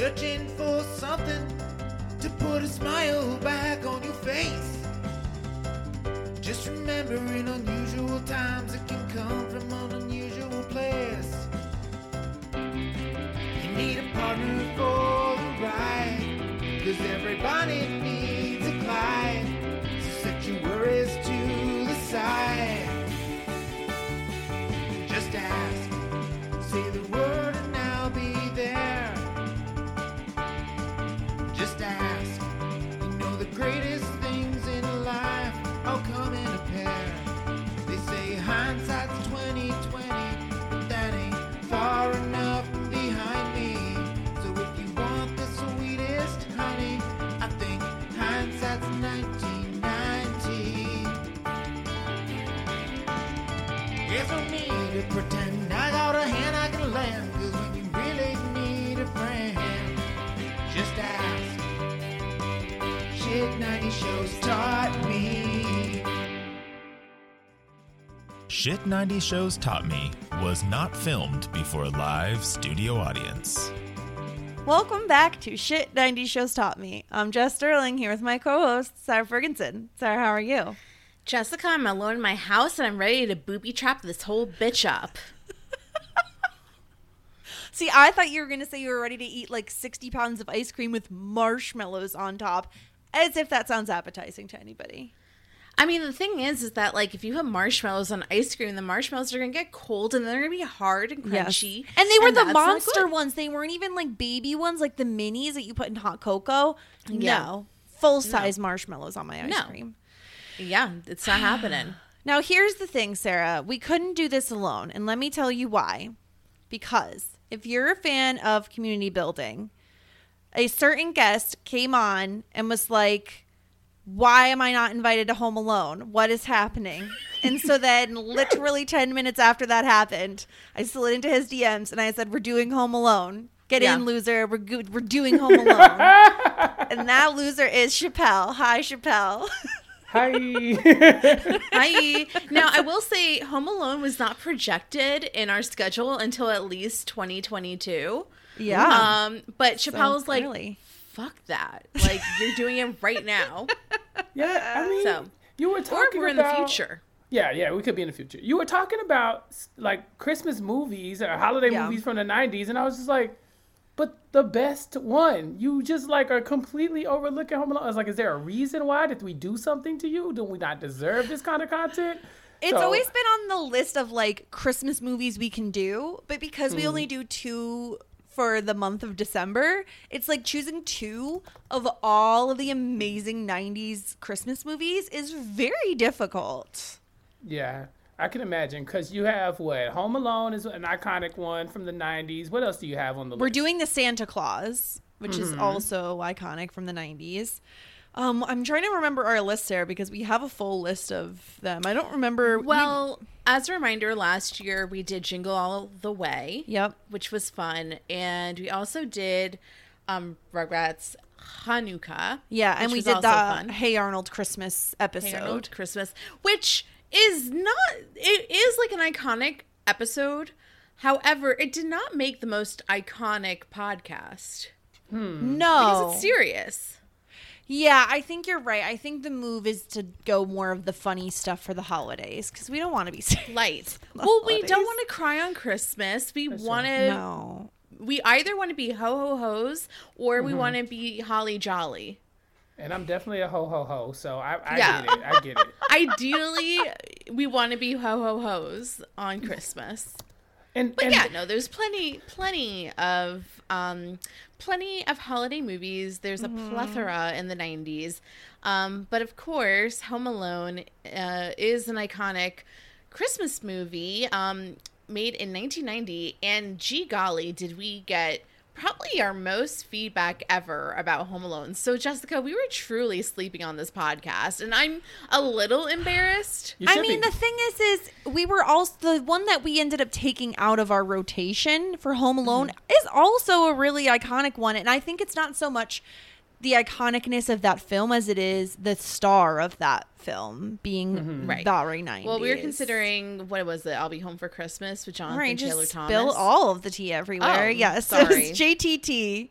Searching for something to put a smile back on your face. Just remember, in unusual times, it can come from an unusual place. You need a partner for the ride. Cause everybody needs Shit 90 Shows Taught Me was not filmed before a live studio audience. Welcome back to Shit 90 Shows Taught Me. I'm Jess Sterling here with my co host, Sarah Ferguson. Sarah, how are you? Jessica, I'm alone in my house and I'm ready to booby trap this whole bitch up. See, I thought you were going to say you were ready to eat like 60 pounds of ice cream with marshmallows on top, as if that sounds appetizing to anybody. I mean, the thing is, is that like if you have marshmallows on ice cream, the marshmallows are gonna get cold and they're gonna be hard and crunchy. And they were the monster ones. They weren't even like baby ones, like the minis that you put in hot cocoa. Yeah. No. Full size marshmallows on my ice No. cream. Yeah, it's not happening. Now, here's the thing, Sarah. We couldn't do this alone. And let me tell you why. Because if you're a fan of community building, a certain guest came on and was like, Why am I not invited to Home Alone? What is happening? and so then, literally 10 minutes after that happened, I slid into his DMs and I said, We're doing Home Alone. Get Yeah. in, loser. We're, go- we're doing Home Alone. and that loser is Chappelle. Hi, Chappelle. Hi. Hi. Now, I will say Home Alone was not projected in our schedule until at least 2022. Yeah. Um, but Chappelle was like, early. Fuck that. Like, you're doing it right now. yeah, I mean, So, you were or talking we're in the about future. Yeah, yeah, we could be in the future. You were talking about like Christmas movies or holiday Yeah. movies from the '90s, and I was just like, "But the best one, you just like are completely overlooking Home Alone." I was like, "Is there a reason why? Did we do something to you? Do we not deserve this kind of content?" It's So- always been on the list of like Christmas movies we can do, but because we Hmm. only do two for the month of December, it's like choosing two of all of the amazing 90s Christmas movies is very difficult. Yeah. I can imagine because you have what Home Alone is an iconic one from the '90s. What else do you have on the We're list? doing the Santa Claus, which is Mm-hmm. also iconic from the 90s. Um, I'm trying to remember our list there because we have a full list of them. I don't remember. we- Well, as a reminder, last year we did Jingle All the Way. Yep. Which was fun. And we also did um, Rugrats Hanukkah. yeah, and we did the fun. Hey Arnold Christmas episode. Hey Arnold Christmas, which is not, it is like an iconic episode. However, it did not make the most iconic podcast No. because it's serious. Yeah, I think you're right. I think the move is to go more of the funny stuff for the holidays because we don't want to be serious. Light. Well, we don't want to cry on Christmas. We want to. No. We either want to be ho ho hos or Mm-hmm. we want to be holly jolly. and I'm definitely a ho ho ho, so I, I Yeah. get it. I get it. Ideally, we want to be ho ho hos on Christmas. And, But and yeah, no, there's plenty, plenty of, um, plenty of holiday movies. There's a plethora in the '90s, um, but of course, Home Alone uh, is an iconic Christmas movie um, made in 1990. And gee golly, did we get probably our most feedback ever about Home Alone? So, Jessica, we were truly sleeping on this podcast, and I'm a little embarrassed. I mean, be. the thing is, is we were also the one that we ended up taking out of our rotation for Home Alone Mm-hmm. is also a really iconic one, and I think it's not so much the iconicness of that film as it is the star of that film being Mm-hmm. Right. the very 90s. Well, we were considering what was it? I'll be home for Christmas with Jonathan right, Taylor just Thomas. spill all of the tea everywhere. Oh, yes, sorry. it was JTT.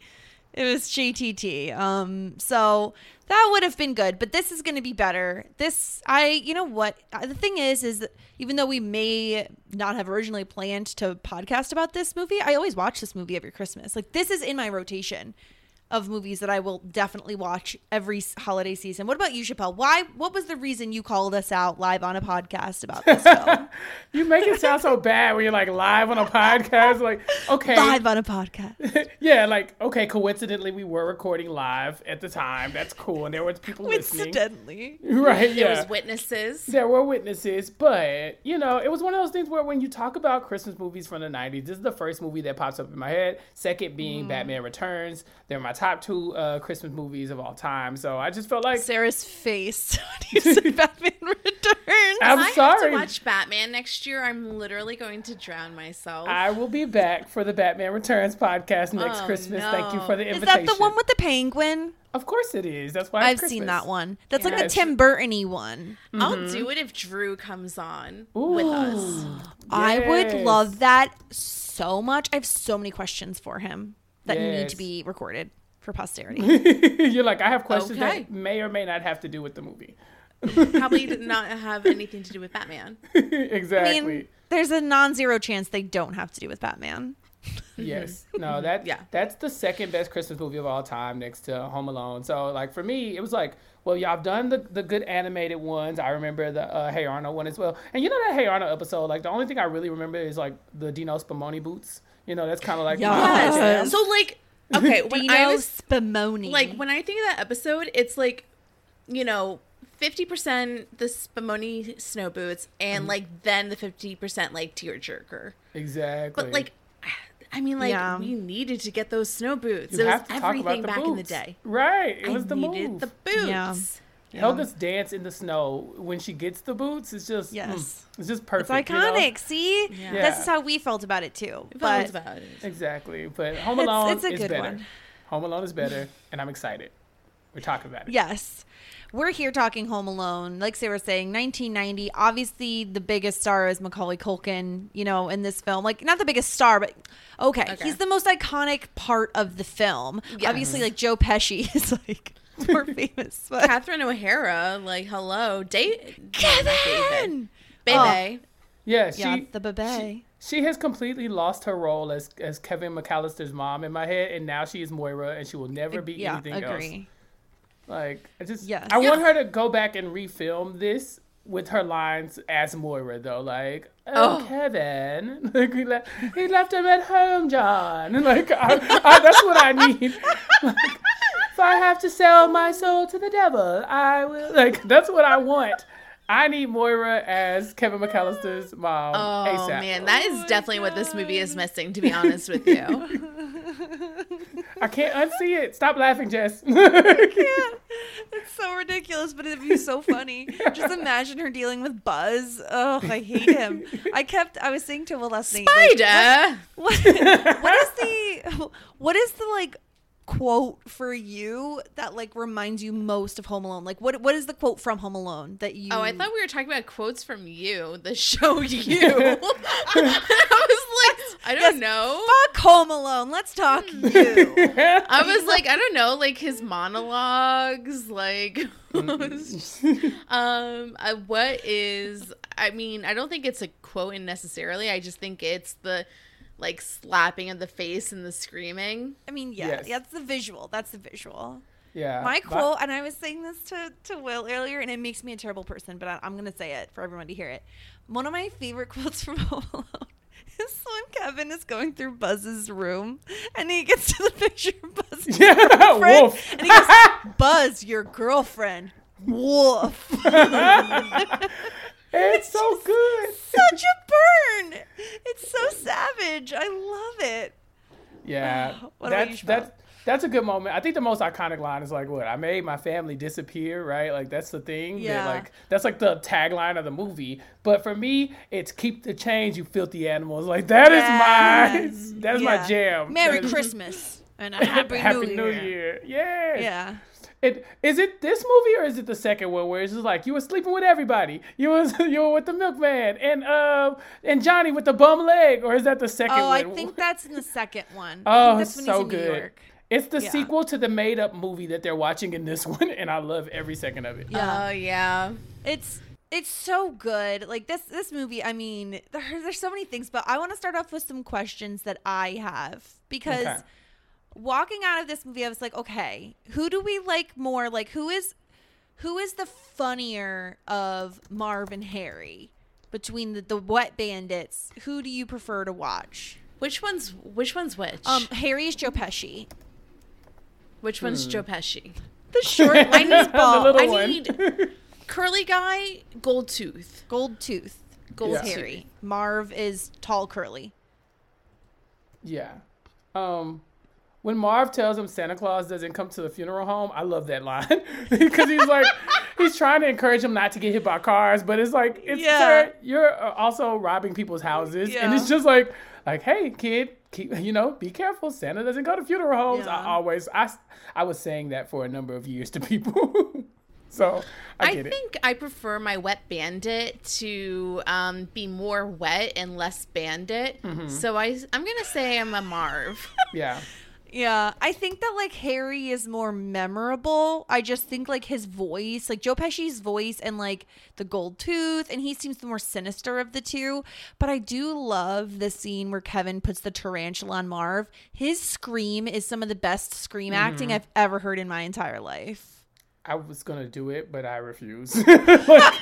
It was JTT. Um, so that would have been good, but this is going to be better. This, I, you know what? Uh, The thing is, is that even though we may not have originally planned to podcast about this movie, I always watch this movie every Christmas. Like this is in my rotation of movies that I will definitely watch every holiday season. What about you, Chappelle? Why? What was the reason you called us out live on a podcast about this film? you make it sound so bad when you're like live on a podcast. Like, okay, live on a podcast. yeah, like okay. Coincidentally, we were recording live at the time. That's cool, and there was people listening. Coincidentally. Right? There Yeah. was witnesses. There were witnesses, but you know, it was one of those things where when you talk about Christmas movies from the '90s, this is the first movie that pops up in my head. Second being Mm. Batman Returns. They're my top two uh, Christmas movies of all time. So I just felt like Sarah's face when you said Batman Returns. I'm I have sorry. to watch Batman next year. I'm literally going to drown myself. I will be back for the Batman Returns podcast next Oh, Christmas. Thank you for the invitation. Is that the one with the penguin? Of course it is. That's why I've seen that one. That's like Yes. the Tim Burton-y one. I'll Mm-hmm. do it if Drew comes on with us. I would love that so much. I have so many questions for him that need to be recorded for posterity. You're like, I have questions Okay. that may or may not have to do with the movie. Probably did not have anything to do with Batman. I exactly. mean, there's a non-zero chance they don't have to do with Batman. Yes. No, that Yeah. that's the second best Christmas movie of all time next to Home Alone. So like for me, it was like, well, y'all have done the, the good animated ones. I remember the uh, Hey Arnold one as well. And you know that Hey Arnold episode, like the only thing I really remember is like the Dino Spumoni boots. You know, that's kind of like Yes. So like, okay, when Dino I was Spumoni. like when I think of that episode, it's like, you know, fifty percent the Spumoni snow boots, and Mm-hmm. like then the fifty percent like tearjerker. Exactly. But like, I mean, like Yeah. we needed to get those snow boots. you it was have to talk everything about the back boots. in the day. Right. It I was the needed move. the boots. Yeah. Helga's dance in the snow when she gets the boots is just Yes. mm, it's just it's perfect. you know? iconic. See, Yeah. this is how we felt about it too. But about it. Exactly. But Home Alone it's a is good better. one. Home Alone is better, and I'm excited. We're talking about it. Yes. We're here talking Home Alone. Like Sarah was saying, 1990. Obviously, the biggest star is Macaulay Culkin, you know, in this film. Like, not the biggest star, but okay. Okay. He's the most iconic part of the film. Yes. Obviously, like, Joe Pesci is like more famous. But Catherine O'Hara, like, hello, Dave, Kevin! baby. Oh. Yeah, she yeah, the bebe. she has completely lost her role as as Kevin McAllister's mom in my head, and now she is Moira, and she will never be yeah, anything agree. else. Like I just Yes. I want her to go back and refilm this with her lines as Moira though. Like, oh, oh. Kevin, like he left, he left him at home, John. And like I, I, that's what I need. Like, if I have to sell my soul to the devil, I will. Like that's what I want. I need Moira as Kevin McAllister's mom. Oh ASAP. man, that is oh definitely what this movie is missing. To be honest with you, I can't unsee it. Stop laughing, Jess. It's so ridiculous, but it'd be so funny. Just imagine her dealing with Buzz. Oh, I hate him. I kept. I was saying to Will last night. like, Spider. what, what is the what is the like quote for you that like reminds you most of Home Alone? Like what what is the quote from Home Alone that you Oh, I thought we were talking about quotes from you, the show you. I was like, I don't know. fuck Home Alone. Let's talk Hmm. you. I was like, I don't know, like his monologues, like um uh, what is I mean, I don't think it's a quote in necessarily. I just think it's the like slapping of the face and the screaming. I mean, yeah, Yes. that's the visual. That's the visual. yeah. My but- quote, and I was saying this to, to Will earlier, and it makes me a terrible person, but I, I'm going to say it for everyone to hear it. One of my favorite quotes from Home Alone is when Kevin is going through Buzz's room, and he gets to the picture of Buzz's Yeah, girlfriend, wolf. and he goes, "Buzz, your girlfriend." Woof. It's so good. Such a burn. It's so savage. I love it. Yeah, oh, you, that's that's that's a good moment. I think the most iconic line is like, "What I made my family disappear," right? Like that's the thing. that, Yeah. like that's like the tagline of the movie. But for me, it's "Keep the change, you filthy animals." Like that is Yes. my that is my jam. Merry That is- Christmas and a happy, Happy New, New Year. Year. Yeah. Yeah. It is it this movie or is it the second one where it's just like you were sleeping with everybody? You was you were with the milkman and uh and Johnny with the bum leg, or is that the second Oh, I think that's in the second one. Oh, that's when so he's in New good. It's the Yeah. sequel to the made up movie that they're watching in this one, and I love every second of it. Yeah. Oh yeah. It's it's so good. Like this this movie, I mean, there, there's so many things, but I want to start off with some questions that I have because Okay. Walking out of this movie, I was like, okay, who do we like more? Like who is who is the funnier of Marv and Harry between the, the wet bandits? Who do you prefer to watch? Which one's which one's which? Um, Harry is Joe Pesci. which one's Joe Pesci? The short I I need The little I one. need curly guy, gold tooth. gold tooth. Gold Yeah. Harry. Marv is tall curly. Yeah. Um, when Marv tells him Santa Claus doesn't come to the funeral home, I love that line because he's like, he's trying to encourage him not to get hit by cars, but it's like, it's Yeah. sir, you're uh, also robbing people's houses, and it's just like, like, hey, kid, keep, you know, be careful. Santa doesn't go to funeral homes. Yeah. I always, I, I was saying that for a number of years to people, so I I, get it. think I prefer my wet bandit to um, be more wet and less bandit. Mm-hmm. So I, I'm gonna say I'm a Marv. Yeah. Yeah, I think that like Harry is more memorable. I just think like his voice, like Joe Pesci's voice and like the gold tooth, and he seems the more sinister of the two. But I do love the scene where Kevin puts the tarantula on Marv. His scream is some of the best scream acting mm-hmm. I've ever heard in my entire life. I was gonna do it, but I refuse. Like-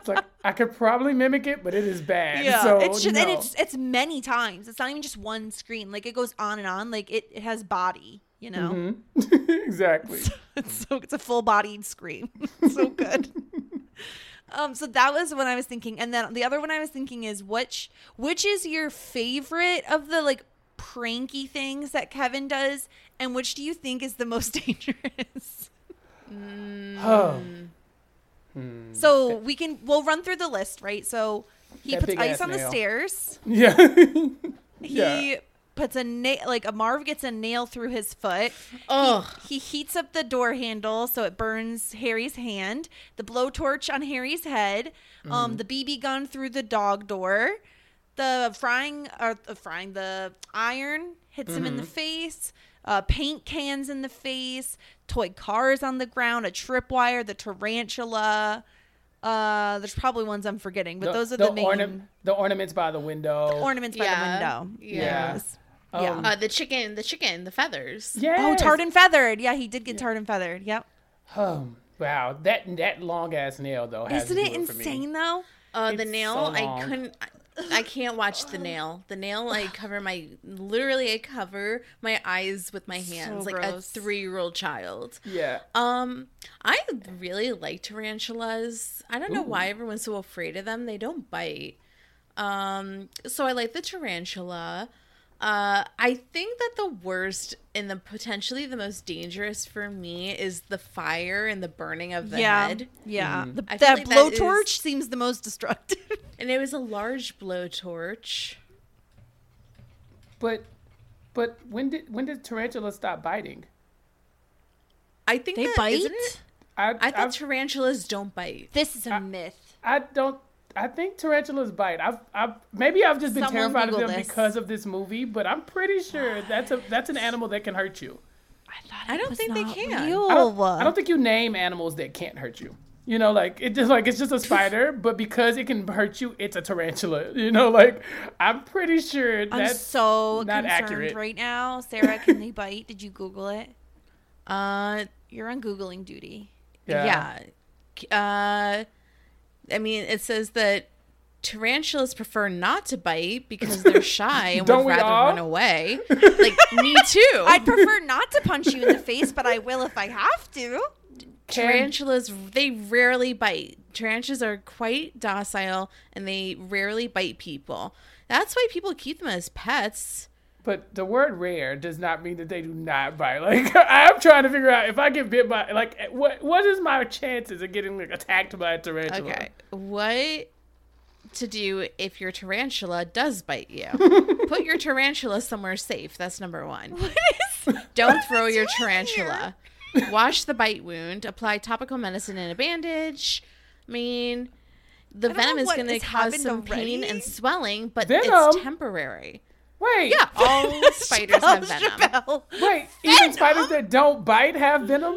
it's like I could probably mimic it, but it is bad. so it's just and it's it's many times. It's not even just one scream. Like it goes on and on. Like it, it has body. You know. Mm-hmm. exactly. It's so it's a full bodied scream. so good. um, so that was what I was thinking, and then the other one I was thinking is which which is your favorite of the like pranky things that Kevin does, and which do you think is the most dangerous? Hmm. Hmm. Oh, So we can we'll run through the list, right? So he That puts ice on the stairs. yeah. He Yeah. puts a nail like a Marv gets a nail through his foot. Ugh. He heats up the door handle so it burns Harry's hand. The blowtorch on Harry's head. Mm-hmm. Um, the BB gun through the dog door. The frying or the frying the iron hits him in the Mm-hmm. face. Uh, paint cans in the face. Toy cars on the ground. A tripwire. The tarantula. Uh, there's probably ones I'm forgetting, but those are the, main orna- the ornaments by the window. ornaments by the window. Yeah. Yes. Um, yeah. Uh, the chicken, the chicken, the feathers. yeah. Oh, tarred and feathered. Yeah, he did get tarred and feathered. Yep. Oh, wow, that that long ass nail though. Has Isn't it do it for me. insane though? Uh, the nail, so I couldn't. I can't watch the nail. The nail, I cover my literally, I cover my eyes with my hands like a three-year-old child. Yeah. Um, I really like tarantulas. I don't know why everyone's so afraid of them. They don't bite. Um, so I like the tarantula. Uh, I think that the worst and the potentially the most dangerous for me is the fire and the burning of the yeah, head. yeah. Mm-hmm. The, that like that is- blowtorch seems the most destructive. And it was a large blowtorch. But but when did when did tarantulas stop biting? I think They that, bite. isn't it? I I thought I've- tarantulas don't bite. This is a myth. I don't. I think tarantulas bite. I've, I've maybe I've just been Someone terrified of them this. because of this movie, but I'm pretty sure that's a that's an animal that can hurt you. I don't think they can. I don't, I don't think you name animals that can't hurt you. You know, like it just like it's just a spider, but because it can hurt you, it's a tarantula. You know, like I'm pretty sure I'm that's so not concerned accurate. right now. Sarah, can they bite? Did you Google it? Uh, You're on Googling duty. yeah. Uh, I mean, it says that tarantulas prefer not to bite because they're shy and would rather all? run away. Like me too. I'd prefer not to punch you in the face, but I will if I have to. Tarantulas, they rarely bite. Tarantulas are quite docile and they rarely bite people. That's why people keep them as pets. But the word rare does not mean that they do not bite. Like I'm trying to figure out if I get bit by like what what is my chances of getting like attacked by a tarantula? Okay. What to do if your tarantula does bite you? Put your tarantula somewhere safe. That's number one. Don't throw your tarantula. Wash the bite wound. Apply topical medicine and a bandage. I mean, the don't venom is going to cause happened some pain and swelling, but Venom? it's temporary. Wait, Yeah, oh, all spiders have venom. Chappelle. wait. Even spiders that don't bite have venom.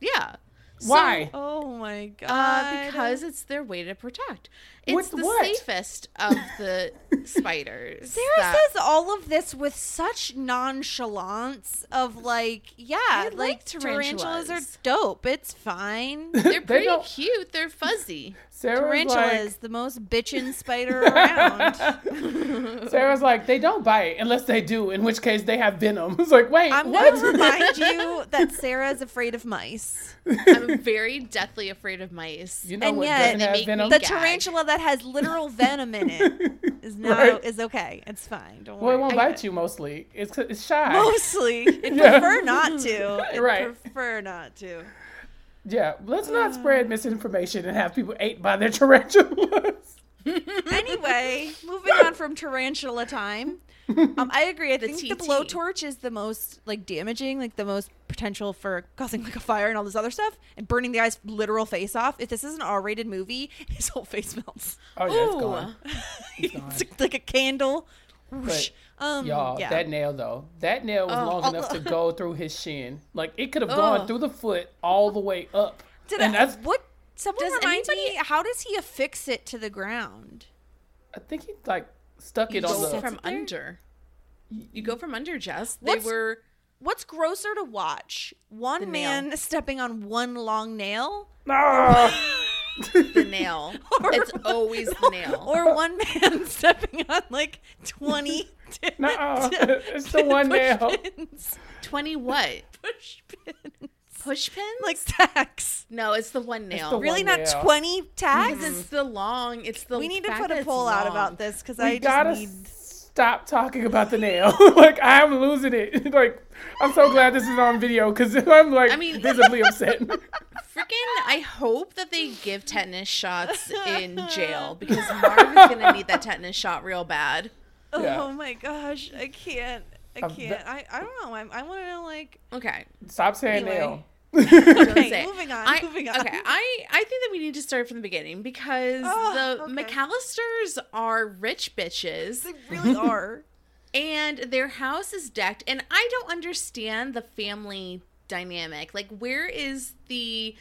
Yeah. So, Why? Oh my god. Uh, because it's their way to protect. It's the what? safest of the spiders. Sarah that- says all of this with such nonchalance of like, yeah, I like, tarantulas. tarantulas. are dope. It's fine. They're They pretty don't- cute. They're fuzzy. Sarah's Tarantula like, is the most bitchin' spider around. Sarah's like, they don't bite unless they do, in which case they have venom. It's like, wait, I'm what? gonna remind you that Sarah's afraid of mice. I'm very deathly afraid of mice. you know and what yet doesn't have venom? The tarantula that has literal venom in it is not Right. is okay. It's fine. Don't well, it won't I- bite you mostly. It's it's shy. Mostly, I Yeah. prefer not to. I Right. prefer not to. Yeah, let's not spread misinformation and have people ate by their tarantulas. Anyway, moving on from tarantula time. Um, I agree. I The think the TT. blowtorch is the most like damaging, like the most potential for causing like a fire and all this other stuff, and burning the guy's literal face off. If this is an R-rated movie, his whole face melts. Oh yeah, it's Ooh. gone. it's like a candle. Whoosh. But, um, Y'all, yeah. that nail though, that nail was oh. long enough to go through his shin. Like it could have gone through the foot all the way up. Did and I, that's what? Someone does remind anybody, me. How does he affix it to the ground? I think he like stuck it on the from under. You go from under, Jess. They what's, were. What's grosser to watch? One man nail. stepping on one long nail. Ah! the nail. Or, it's always the nail. Or one man stepping on like 20 no, it's the one nail. Pins. Twenty what? Push pins. Push pins? Like tacks. No, it's the one nail. The really, one not nail. twenty tacks. It's the long. It's the. We need to put a poll out about this because I gotta just need. Stop talking about the nail. like I'm losing it. like I'm so glad this is on video because I'm like I mean, visibly upset. Freaking! I hope that they give tetanus shots in jail because Marvin's gonna need that tetanus shot real bad. Yeah. Oh my gosh, I can't. I can't. I, I don't know. I, I want to know like. Okay, Stop saying Anyway. nail. don't Okay, say it. moving on, I, moving on. Okay, I I think that we need to start from the beginning because Oh, the okay. McAllisters are rich bitches. They really are. and their house is decked and i don't understand the family dynamic like where is the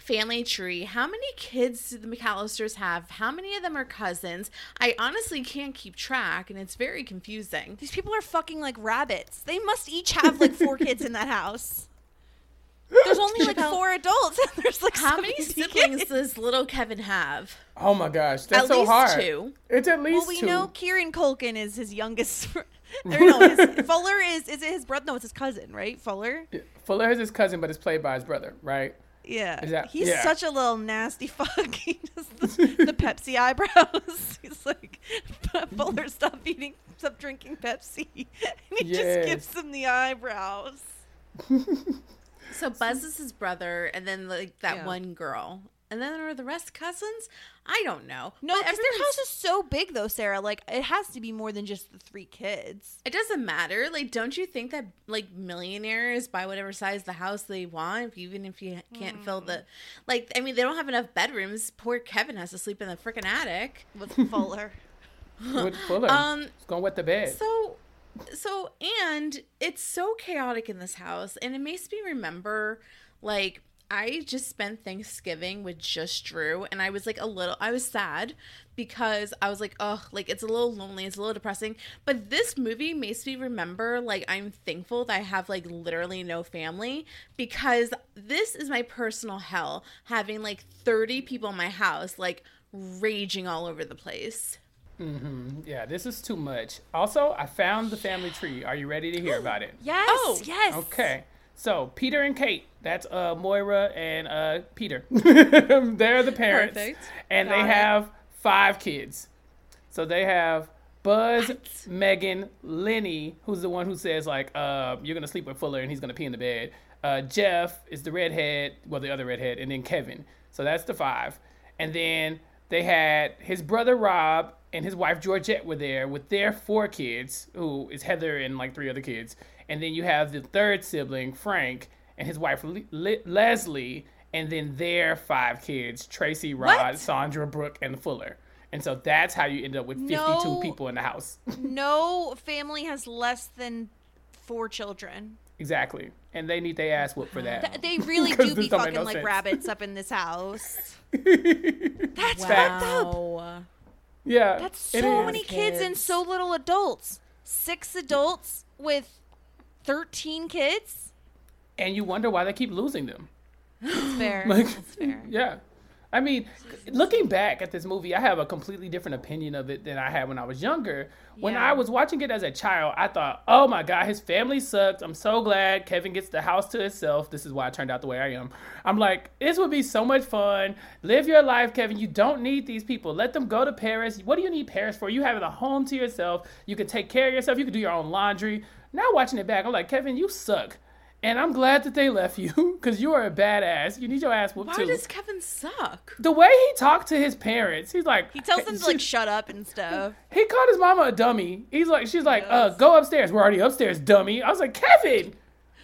family tree how many kids do the mcallisters have how many of them are cousins i honestly can't keep track and it's very confusing These people are fucking like rabbits. They must each have like four kids in that house. There's only like four adults, and there's like How many siblings kids. does little Kevin have? Oh my gosh, that's At so least hard. two. It's at least Well, we two. know Kieran Culkin is his youngest. or no, his, Fuller is is it his brother? No, it's his cousin, right? Fuller. Fuller is his cousin, but it's played by his brother, right? Yeah, that- he's yeah. such a little nasty fuck. He does the, the Pepsi eyebrows. He's like, Fuller, stop eating, stop drinking Pepsi, and he Yes. just gives him the eyebrows. So Buzz is his brother, and then like that Yeah. one girl, and then are the rest cousins? I don't know. No, But because their house is so big, though, Sarah. Like, it has to be more than just the three kids. It doesn't matter. Like, don't you think that like millionaires buy whatever size the house they want, even if you can't fill Hmm. the, like, I mean, they don't have enough bedrooms. Poor Kevin has to sleep in the freaking attic. With Fuller. With Fuller, Um, it's going wet the bed. So, so, and it's so chaotic in this house, and it makes me remember, like, I just spent Thanksgiving with just Drew, and I was like a little, I was sad because I was like, oh, like it's a little lonely, it's a little depressing. But this movie makes me remember, like, I'm thankful that I have like literally no family because this is my personal hell having like 30 people in my house, like raging all over the place. Mm-hmm. Yeah, this is too much. Also, I found the family tree. Are you ready to hear about it? Yes, Oh, yes. Okay. So Peter and Kate, that's uh Moira and uh Peter. They're the parents. Perfect. And Got they it. have five kids. So they have Buzz, Megan, Lenny, who's the one who says like, uh, you're gonna sleep with Fuller and he's gonna pee in the bed. Uh, Jeff is the redhead, well the other redhead, and then Kevin. So that's the five. And then they had his brother Rob and his wife Georgette were there with their four kids, who is Heather and like three other kids. And then you have the third sibling, Frank, and his wife Le- Le- Leslie, and then their five kids, Tracy, Rod, What? Sandra, Brooke, and Fuller. And so that's how you end up with 52 No. people in the house. No family has less than four children. exactly. And they need their ass whooped for that. Th- They really do be fucking no like sense. rabbits up in this house. That's fucked up. Wow. yeah. That's so many kids. and so little adults. Six adults with 13 kids? And you wonder why they keep losing them. That's fair. Like, That's fair. yeah. I mean, looking back at this movie, I have a completely different opinion of it than I had when I was younger. When Yeah. I was watching it as a child, I thought, oh my God, his family sucked. I'm so glad Kevin gets the house to himself. This is why I turned out the way I am. I'm like, this would be so much fun. Live your life, Kevin. You don't need these people. Let them go to Paris. What do you need Paris for? You have a home to yourself. You can take care of yourself. You can do your own laundry. Now watching it back, I'm like, Kevin, you suck. And I'm glad that they left you because you are a badass. You need your ass whooped Why too. does Kevin suck? the way he talked to his parents, he's like He tells them to like shut up and stuff. he called his mama a dummy. He's like, she's like, uh, go upstairs. We're already upstairs, dummy. I was like, Kevin,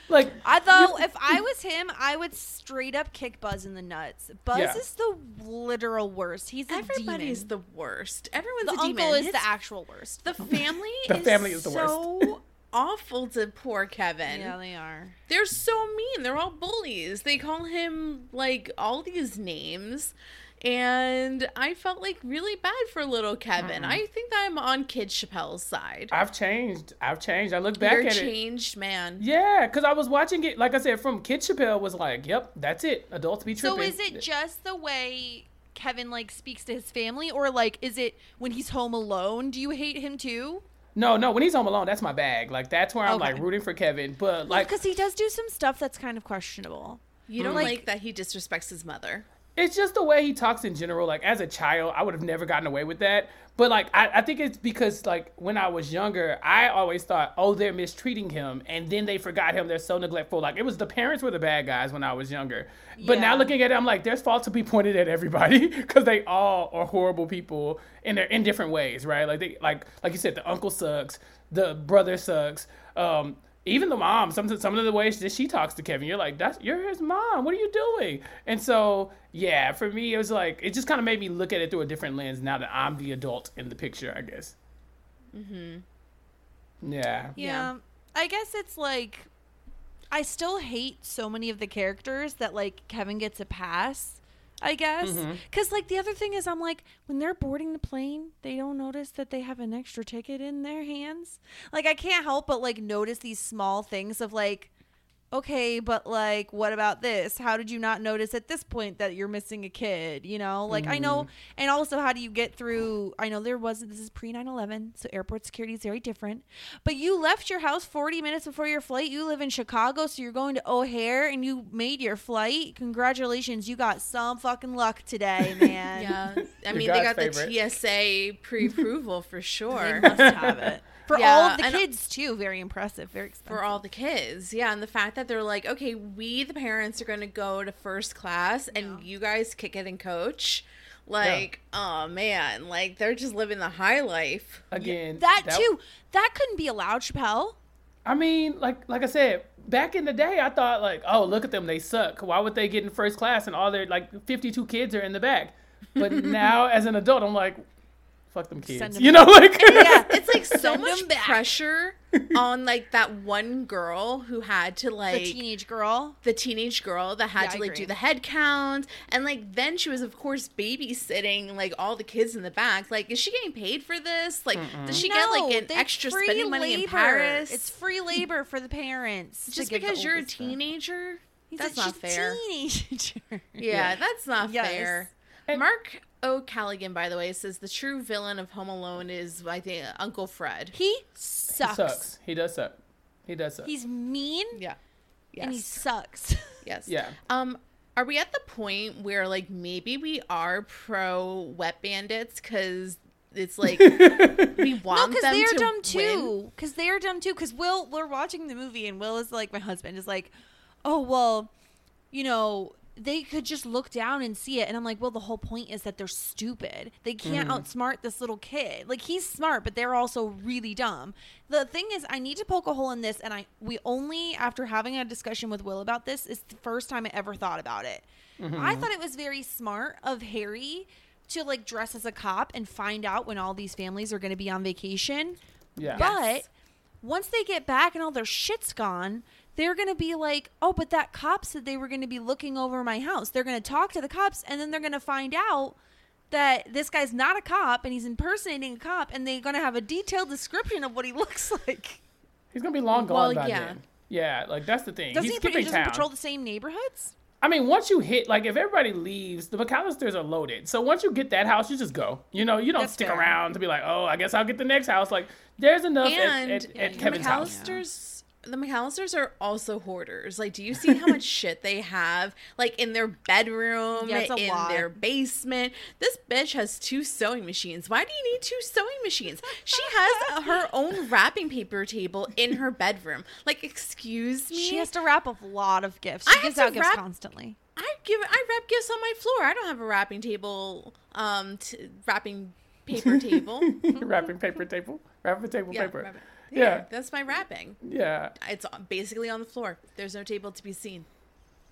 like, I thought if I was him, I would straight up kick Buzz in the nuts. Buzz Yeah. is the literal worst. He's a Everybody's demon. the worst. Everyone's the a uncle demon. is His- the actual worst. The family The is family is the worst. So awful to poor Kevin. yeah, they are. They're so mean. They're all bullies. They call him like all these names. And I felt like really bad for little Kevin. I think that I'm on Kid Chappelle's side. I've changed. I've changed. I look back You're a at it. changed man. Yeah, because I was watching it, like I said, from Kid Chappelle was like, yep, that's it. Adults be tripping. So is it just the way Kevin like speaks to his family, or like is it when he's home alone? Do you hate him too? No, no. When he's home alone, that's my bag. Like that's where I'm Okay. like rooting for Kevin. But like, because he does do some stuff that's kind of questionable. You mm. don't Like- like, that he disrespects his mother. It's just the way he talks in general. Like as a child, I would have never gotten away with that. But like I, I think it's because like when I was younger, I always thought, oh, they're mistreating him, and then they forgot him. They're so neglectful. Like it was the parents were the bad guys when I was younger. But now looking at it, I'm like, there's fault to be pointed at everybody because they all are horrible people in their in different ways, right? Like they like like you said, the uncle sucks, the brother sucks. Um, even the mom, some some of the ways that she talks to Kevin, you're like, that's you're his mom. What are you doing? And so, yeah, for me, it was like it just kind of made me look at it through a different lens now that I'm the adult in the picture, I guess. Mm-hmm. Yeah. Yeah. I guess it's like I still hate so many of the characters that like Kevin gets a pass. I guess Mm-hmm. because like the other thing is I'm like when they're boarding the plane they don't notice that they have an extra ticket in their hands. Like I can't help but like notice these small things of like okay, but like, what about this? How did you not notice at this point that you're missing a kid? You know, like I know, mm. and also how do you get through? I know there wasn't, this is pre 9 11, so airport security is very different. But you left your house 40 minutes before your flight. You live in Chicago, so you're going to O'Hare and you made your flight. Congratulations, you got some fucking luck today, man. Yeah, I mean they got favorite. the TSA pre-approval for They sure. must have it. For Yeah, all of the kids, too. Very impressive. Very expensive. for all the kids. Yeah, and the fact that they're like, okay, we the parents are going to go to first class and you guys kick it and coach. Like, oh man, like they're just living the high life. Again, that, too. That couldn't be allowed, Chappelle. I mean, like like I said, back in the day, I thought like, oh, look at them, they suck. Why would they get in first class and all their like 52 kids are in the back? But now, as an adult, I'm like, fuck them kids. Send 'em you know, like Yeah, it's like so much back. pressure on like that one girl who had to like The teenage girl. the teenage girl that had Yeah, to like do the head count and like then she was of course babysitting like all the kids in the back like is she getting paid for this like does she get like an extra free spending money in. Paris It's free labor for the parents. just because you're a teenager He's that's a- not fair Teenager. yeah that's not Yes. fair And- mark o'callaghan by the way says the true villain of home alone is i think uncle fred He he sucks. sucks. He does suck. He does suck. He's mean yeah yes and he sucks. yes yeah. Um, are we at the point where like maybe we are pro wet bandits because it's like we no, want because them they're to dumb too. Because they're dumb too. Because Will, we're watching the movie, and Will is like, my husband is like, oh well, you know, they could just look down and see it, and I'm like, well, the whole point is that they're stupid. They can't mm. outsmart this little kid. Like he's smart, but they're also really dumb. The thing is, I need to poke a hole in this, and I we only after having a discussion with Will about this is the first time I ever thought about it. I mm-hmm. thought it was very smart of Harry to like dress as a cop and find out when all these families are going to be on vacation. Yeah. But once they get back and all their shit's gone, they're going to be like, oh, but that cop said they were going to be looking over my house. They're going to talk to the cops and then they're going to find out that this guy's not a cop and he's impersonating a cop and they're going to have a detailed description of what he looks like. He's gonna be long gone Well, by yeah. then. Yeah, like that's the thing. Does He's he, skipping he doesn't town. patrol the same neighborhoods? I mean, once you hit, like, if everybody leaves, the McAllisters are loaded. So once you get that house, you just go. You know, you don't That's stick fair. around to be like, oh, I guess I'll get the next house. Like, there's enough at, and at, at the Kevin's house. McAllisters, the McAllisters are also hoarders. Like, do you see how much shit they have, like in their bedroom, Yeah, in lot. their basement? This bitch has two sewing machines. Why do you need two sewing machines? She has her own wrapping paper table in her bedroom. Like, excuse me. She has to wrap a lot of gifts. I She have gives out gifts wrap- constantly. I give I wrap gifts on my floor. I don't have a wrapping table, um, t- wrapping paper table. wrapping paper table. Wrapping table yeah, paper. wrapping- Yeah. yeah, that's my wrapping. Yeah. It's basically on the floor. There's no table to be seen.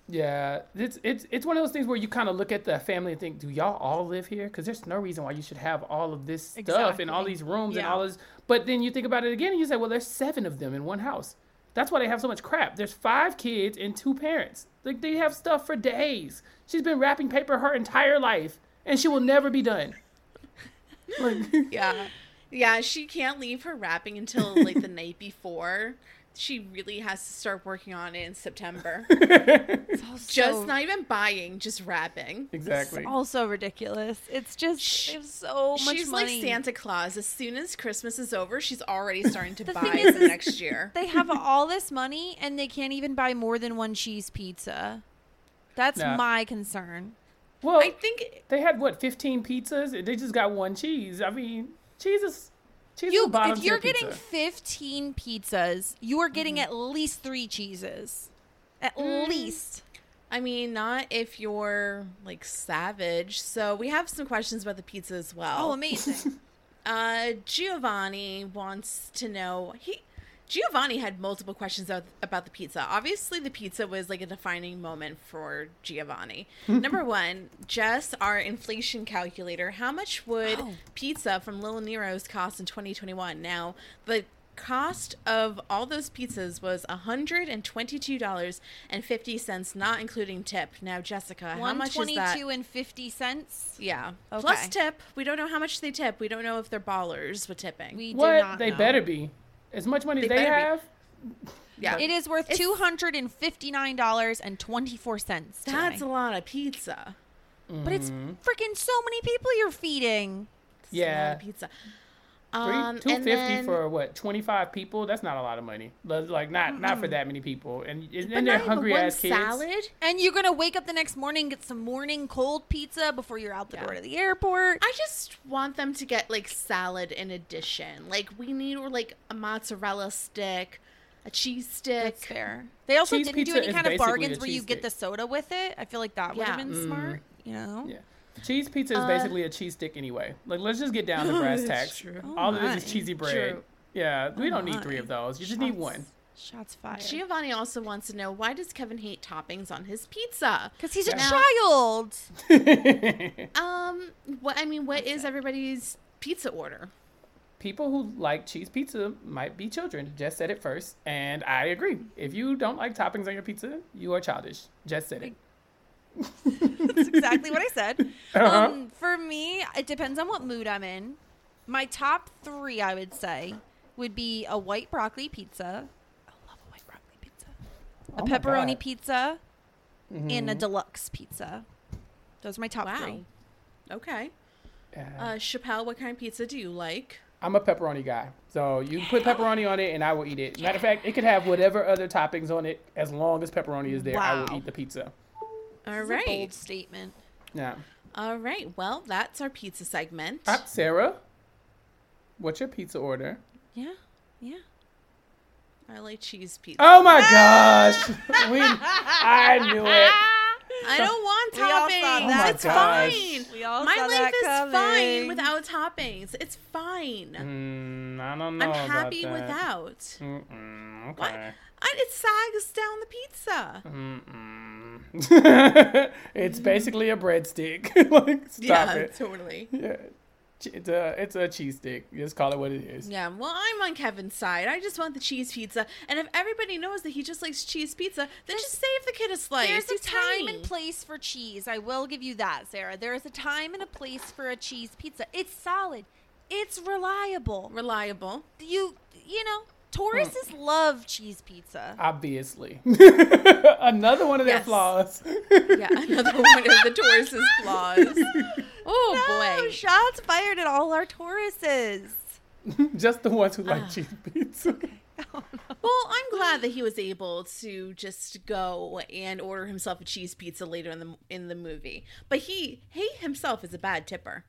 Yeah. It's it's it's one of those things where you kind of look at the family and think, do y'all all live here? Because there's no reason why you should have all of this stuff and all these rooms and all this. But then you think about it again and you say, well, there's seven of them in one house. That's why they have so much crap. There's five kids and two parents. Like they have stuff for days. She's been wrapping paper her entire life, and she will never be done. Like, Yeah. Yeah, she can't leave her wrapping until like the night before. She really has to start working on it in September. just not even buying, just wrapping. exactly. It's also ridiculous. It's just they have so much She's money. like Santa Claus. As soon as Christmas is over, she's already starting to The buy thing is, for next year. They have all this money and they can't even buy more than one cheese pizza. That's Yeah. my concern. Well, I think they had what 15 pizzas. They just got one cheese. I mean, cheese is cheese You, if you're getting pizza. 15 pizzas, you are getting at least three cheeses. At least. I mean, not if you're like savage. So we have some questions about the pizza as well. Oh, amazing. Uh, Giovanni wants to know he. Giovanni had multiple questions about, about the pizza. Obviously, the pizza was like a defining moment for Giovanni. Number one, Jess, our inflation calculator. How much would Oh. pizza from Little Nero's cost in 2021? Now, the cost of all those pizzas was $122.50, not including tip. Now, Jessica, how much is that? 122 and 50 cents. Yeah. Okay. Plus tip. We don't know how much they tip. We don't know if they're ballers with tipping. We do what not they know. better be. As much money They as they, better have, Yeah. It is worth two hundred and fifty nine dollars and twenty four cents. That's a lot of pizza. But it's Mm-hmm. freaking so many people you're feeding. It's a lot Yeah. of pizza. Three, Um, two and then- for what? Twenty five people? That's not a lot of money. Like not not for that many people, and and but then they're even hungry one ass kids. salad. And you're gonna wake up the next morning, get some morning cold pizza before you're out the door to the airport. I just want them to get like salad in addition. Like we need or like a mozzarella stick, a cheese stick. That's fair. They also Cheese didn't do any kind of bargains where you cheese get the soda with it. I feel like that would have Yeah. been smart. You know. Yeah. Cheese pizza is Uh, basically a cheese stick anyway. Like, let's just get down to brass tacks. true. All Oh of this is cheesy bread. True. Yeah, we Oh don't need three of those. You just need one. Shots fired. Giovanni also wants to know why does Kevin hate toppings on his pizza? Because he's a child. Um, what I mean, what is everybody's pizza order? People who like cheese pizza might be children. Jess said it first, and I agree. If you don't like toppings on your pizza, you are childish. Jess said it. That's exactly what I said. Uh-huh. Um, for me, it depends on what mood I'm in. My top three, I would say, would be a white broccoli pizza. I love a white broccoli pizza. A Oh my pepperoni God. Mm-hmm. pizza and a deluxe pizza. Those are my top Wow. three. Okay. Yeah. Uh, Chappelle, what kind of pizza do you like? I'm a pepperoni guy, so you can put pepperoni on it, and I will eat it. Matter of fact, it could have whatever other toppings on it, as long as pepperoni is there. I will eat the pizza. All This is a bold statement. Yeah. All right. Well, that's our pizza segment. Uh, Sarah, what's your pizza order? Yeah, yeah. I like cheese pizza. Oh my gosh, we, I knew it. I don't want We all saw toppings. Oh my it's gosh. fine. We all My life that is coming. fine without toppings. It's fine. Mm, I don't know. I'm about happy that. without. Mm-mm, What? okay. I, it sags down the pizza. Mm-mm. it's mm-hmm. basically a breadstick. like, stop yeah, it. totally. Yeah. It's a it's a cheese stick. Just call it what it is. Yeah, well, I'm on Kevin's side. I just want the cheese pizza. And if everybody knows that he just likes cheese pizza, then just save the kid a slice. There's a He's time tiny. and place for cheese. I will give you that, Sarah. There is a time and a place for a cheese pizza. It's solid. It's reliable. Reliable. You you know, Tauruses love cheese pizza. Obviously. Another one of their Yes. flaws. Yeah, another one of the Taurus's flaws. Oh, No, boy. shots fired at all our Tauruses. Just the ones who like Ah. cheese pizza. Well, I'm glad that he was able to just go and order himself a cheese pizza later in the in the movie. But he he himself is a bad tipper.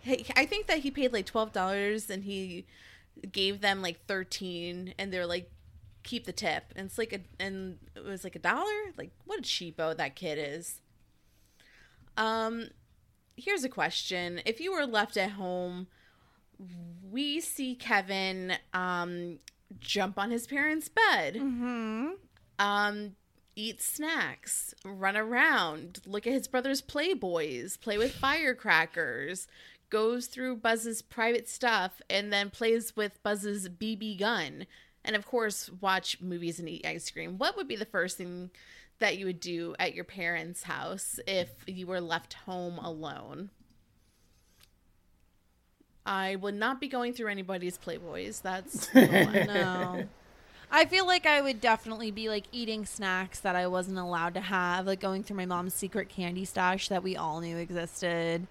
He, I think that he paid like twelve dollars and he gave them like thirteen, and they're like, keep the tip. And it's like a and it was like a dollar. Like what a cheapo that kid is. Um, here's a question: If you were left at home we see Kevin um jump on his parents' bed. Um eat snacks, run around, look at his brother's playboys, play with firecrackers, goes through Buzz's private stuff and then plays with Buzz's BB gun. And of course, watch movies and eat ice cream. What would be the first thing that you would do at your parents' house if you were left home alone? I would not be going through anybody's Playboys. That's No. I feel like I would definitely be like eating snacks that I wasn't allowed to have, like going through my mom's secret candy stash that we all knew existed.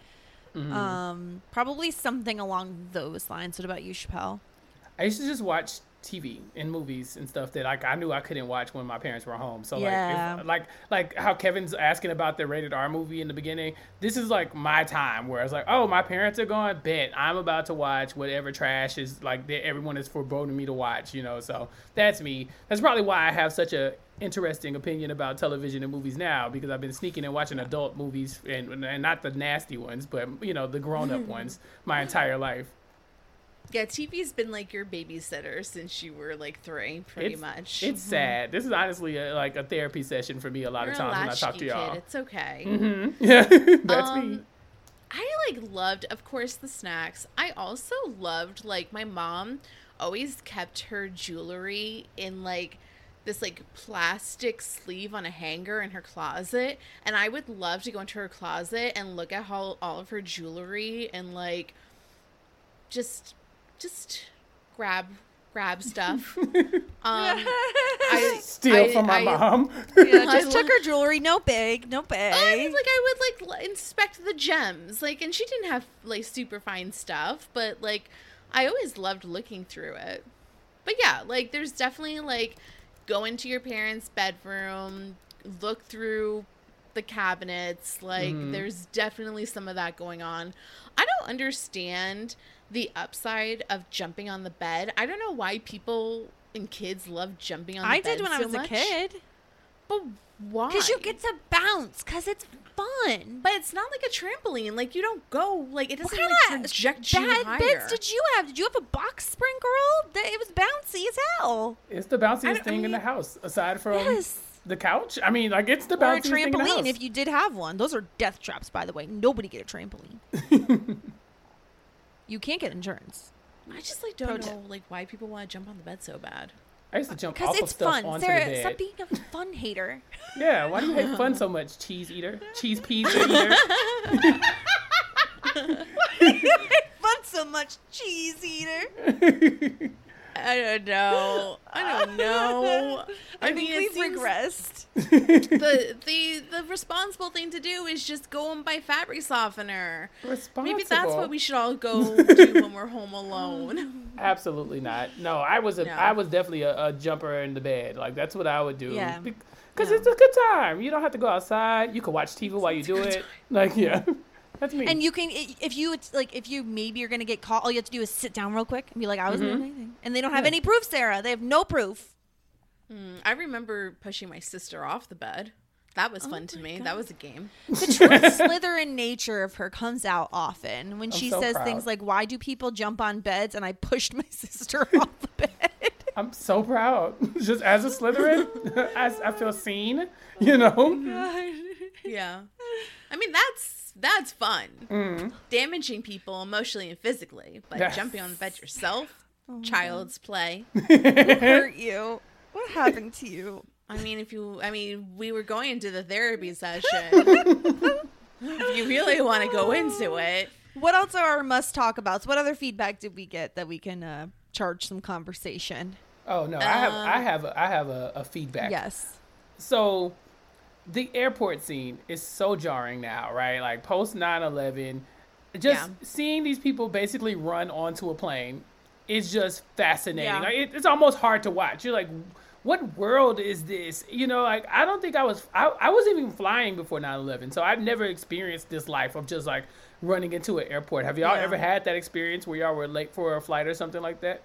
Um, probably something along those lines. What about you, Chappelle? I used to just watch TV and movies and stuff that like I knew I couldn't watch when my parents were home. So Yeah. like if, like like how Kevin's asking about the rated R movie in the beginning. This is like my time where it's like, oh, my parents are going bet I'm about to watch whatever trash is like that everyone is foreboding me to watch. You know, so that's me. That's probably why I have such a interesting opinion about television and movies now because I've been sneaking and watching adult movies and and not the nasty ones, but you know the grown up ones my entire life. Yeah, TV's been like your babysitter since you were like three, pretty it's, much. It's sad. This is honestly a, like a therapy session for me a lot You're of times when I talk to y'all. Kid. It's okay. Mm-hmm. Yeah, that's me. Um, I like loved, of course, the snacks. I also loved like my mom always kept her jewelry in like this like plastic sleeve on a hanger in her closet and I would love to go into her closet and look at how all of her jewelry and like just just grab grab stuff. Um, I, Steal I- from my I- mom. Yeah, just took her jewelry, no big, no big. I was like I would like l- inspect the gems, like, and she didn't have like super fine stuff, but like I always loved looking through it. But yeah, like there's definitely like go into your parents' bedroom, look through the cabinets. Like mm-hmm. there's definitely some of that going on. I don't understand the upside of jumping on the bed. I don't know why people and kids love jumping on the I bed I did when I was much. a kid. But why? Because you get to bounce, because it's fun. But it's not like a trampoline. Like you don't go. Like it doesn't kind like of project you bad higher. beds did you have? Did you have a box spring, girl? It was bouncy as hell. It's the bounciest I thing in the house, aside from Yes. the couch. I mean, like it's the Or a bounciest thing in the house. trampoline if you did have one. Those are death traps, by the way. Nobody get a trampoline. you can't get insurance. I just like don't Pro know tip. like why people want to jump on the bed so bad. I used to jump Because off of it's stuff fun. onto Sarah, the bed. stop being a fun hater. Yeah, why do you hate fun so much, cheese eater, cheese pizza eater? fun so much, cheese eater. I don't know. I don't know. I, mean, think it we've regressed. the the the responsible thing to do is just go and buy fabric softener. Maybe that's what we should all go do when we're home alone. Absolutely not. No, I was a, No. I was definitely a, a jumper in the bed. Like that's what I would do. Yeah. Because Yeah. it's a good time. You don't have to go outside. You can watch TV while you do it. Like yeah, that's me. And you can, if you like, if you maybe you're gonna get caught, all you have to do is sit down real quick and be like, "I wasn't doing anything," and they don't have Yeah. any proof, Sarah. They have no proof. Mm, I remember pushing my sister off the bed. That was fun to me. That was a game. The true Slytherin nature of her comes out often when she so says proud. things like, "Why do people jump on beds?" And I pushed my sister off the bed. I'm so proud. Just as a Slytherin, as I feel seen. You know. Yeah. I mean, that's that's fun. Damaging people emotionally and physically, but Yes. jumping on the bed yourself, child's play. Hurt you? What happened to you? I mean, if you, I mean, we were going into the therapy session. if you really want to go into it, What else are our must talk abouts? What other feedback did we get that we can uh, charge some conversation? Oh no, I have I have a, I have a, a feedback. Yes. So the airport scene is so jarring now, right? Like post 9/11, just Yeah. seeing these people basically run onto a plane is just fascinating. Yeah. Like, it, it's almost hard to watch. You're like, what world is this? You know, like I don't think I was I, I wasn't even flying before 9/11, so I've never experienced this life of just like running into an airport. Have y'all Yeah. ever had that experience where y'all were late for a flight or something like that?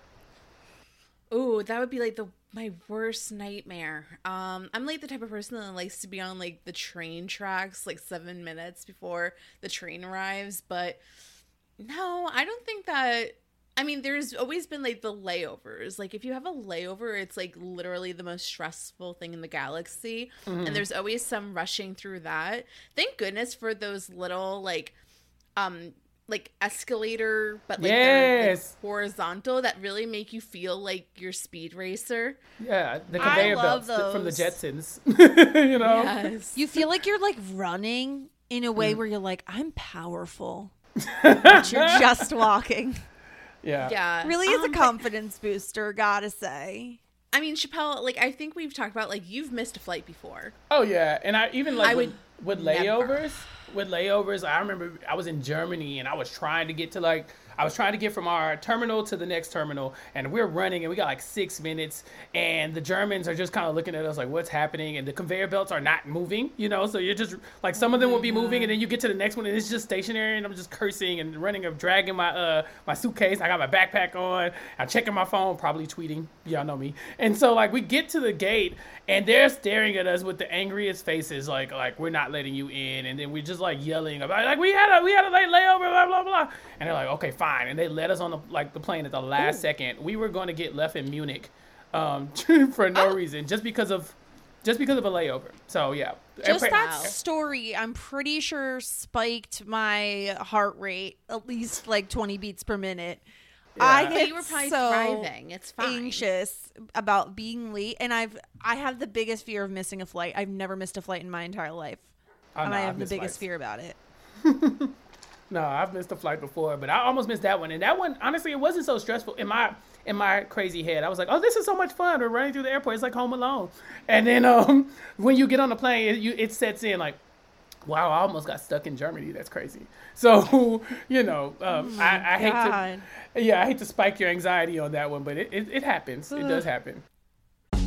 Ooh, that would be like the my worst nightmare. Um, I'm like the type of person that likes to be on like the train tracks like seven minutes before the train arrives, but no, I don't think that. I mean, there's always been like the layovers. Like, if you have a layover, it's like literally the most stressful thing in the galaxy. And there's always some rushing through that. Thank goodness for those little, like, um, like escalator, but like they're like, horizontal that really make you feel like you're speed racer. Yeah, the I conveyor love belts th- from the. Jetsons. you know. Yes. You feel like you're like running in a Mm. way where you're like, I'm powerful. but you're just walking. Yeah. yeah. Really is Um, a but- confidence booster, gotta say. I mean, Chappelle, like, I think we've talked about, like, you've missed a flight before. Oh yeah, and I even like I with, would with never. layovers. With layovers, I remember I was in Germany and I was trying to get to like I was trying to get from our terminal to the next terminal, and we're running and we got like six minutes, and the Germans are just kind of looking at us like, "What's happening?" And the conveyor belts are not moving, you know. So you're just like some of them will be moving, and then you get to the next one and it's just stationary, and I'm just cursing and running, and dragging my uh my suitcase. I got my backpack on. I'm checking my phone, probably tweeting. Y'all know me. And so like we get to the gate, and they're staring at us with the angriest faces, like like we're not letting you in, and then we're just like yelling about like we had a we had a late layover, blah blah blah, and they're like okay fine, and they let us on the like the plane at the last second. We were going to get left in Munich, um, for no reason, just because of just because of a layover. So yeah, Just Airport- that story, I'm pretty sure spiked my heart rate at least like 20 beats per minute. I Yeah. get you were probably so thriving. It's fine. anxious about being late, and I've I have the biggest fear of missing a flight. I've never missed a flight in my entire life, Oh, and no, I I've the biggest flights. fear about it. No, I've missed a flight before, but I almost missed that one. And that one, honestly, it wasn't so stressful. In my in my crazy head, I was like, "Oh, this is so much fun! We're running through the airport. It's like Home Alone." And then um, when you get on the plane, it, you, it sets in like, "Wow, I almost got stuck in Germany. That's crazy." So you know, um, Oh I, I hate to, yeah, I hate to spike your anxiety on that one, but it, it, it happens. It does happen.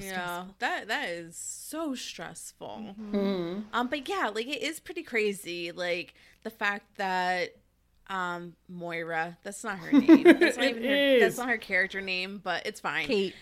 yeah, that that is so stressful. Mm-hmm. Um, but yeah, like it is pretty crazy. Like the fact that um Moira, that's not her name. That's not even her, that's not her character name, but it's fine. Kate.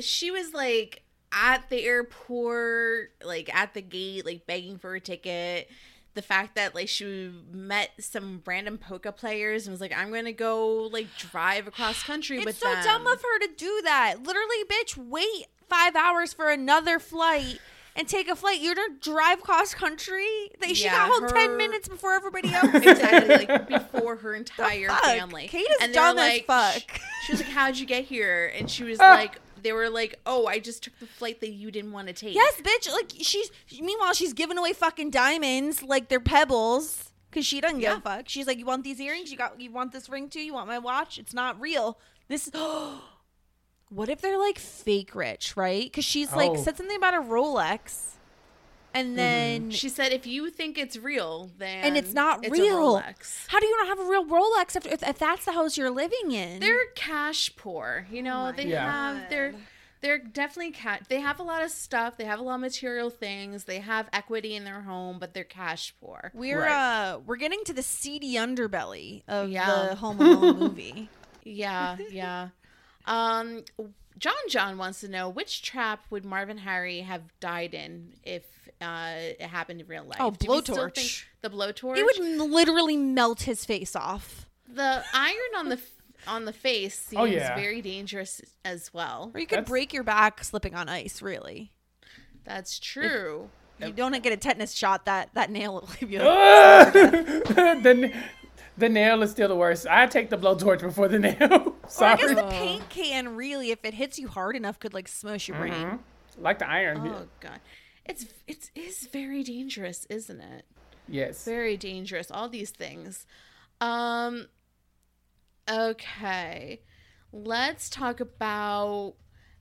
She was like at the airport, like at the gate, like begging for a ticket. The fact that like she met some random poker players and was like, "I'm gonna go like drive across country with It's so them." dumb of her to do that. Literally, bitch, wait five hours for another flight and take a flight. You're gonna drive cross country. They she got home ten minutes before everybody else. exactly like before her entire family. Kate is and dumb as like, fuck. She, she was like, "How'd you get here?" And she was like, "They were like, oh, I just took the flight that you didn't want to take." yes, bitch. Like she's meanwhile she's giving away fucking diamonds like they're pebbles because she doesn't give a fuck. She's like, you want these earrings? You got you want this ring too? You want my watch? It's not real. This. what if they're like fake rich, right? Because she's like Oh. said something about a Rolex, and then She said, "If you think it's real, then and it's not a real. Rolex." How do you not have a real Rolex if, if, if that's the house you're living in? They're cash poor, you know. they Yeah. have they're they're definitely cat. They have a lot of stuff. They have a lot of material things. They have equity in their home, but they're cash poor. we're Right. uh we're getting to the seedy underbelly of Yeah. the Home Alone movie. Yeah, yeah. Um, John John wants to know which trap would Marvin Harry have died in if uh, it happened in real life? Oh, Do we still blowtorch. The blowtorch. It would literally melt his face off. The iron on the on the face seems Oh, yeah. very dangerous as well. Or you could That's- break your back slipping on ice, really. That's true. You don't get a tetanus shot, that, that nail will leave you. the, the nail is still the worst. I take the blowtorch before the nail. Or I guess the paint can really, if it hits you hard enough, could like smush your brain. like the iron. Oh god. It's it's is very dangerous, isn't it? Yes. Very dangerous. All these things. Um okay. Let's talk about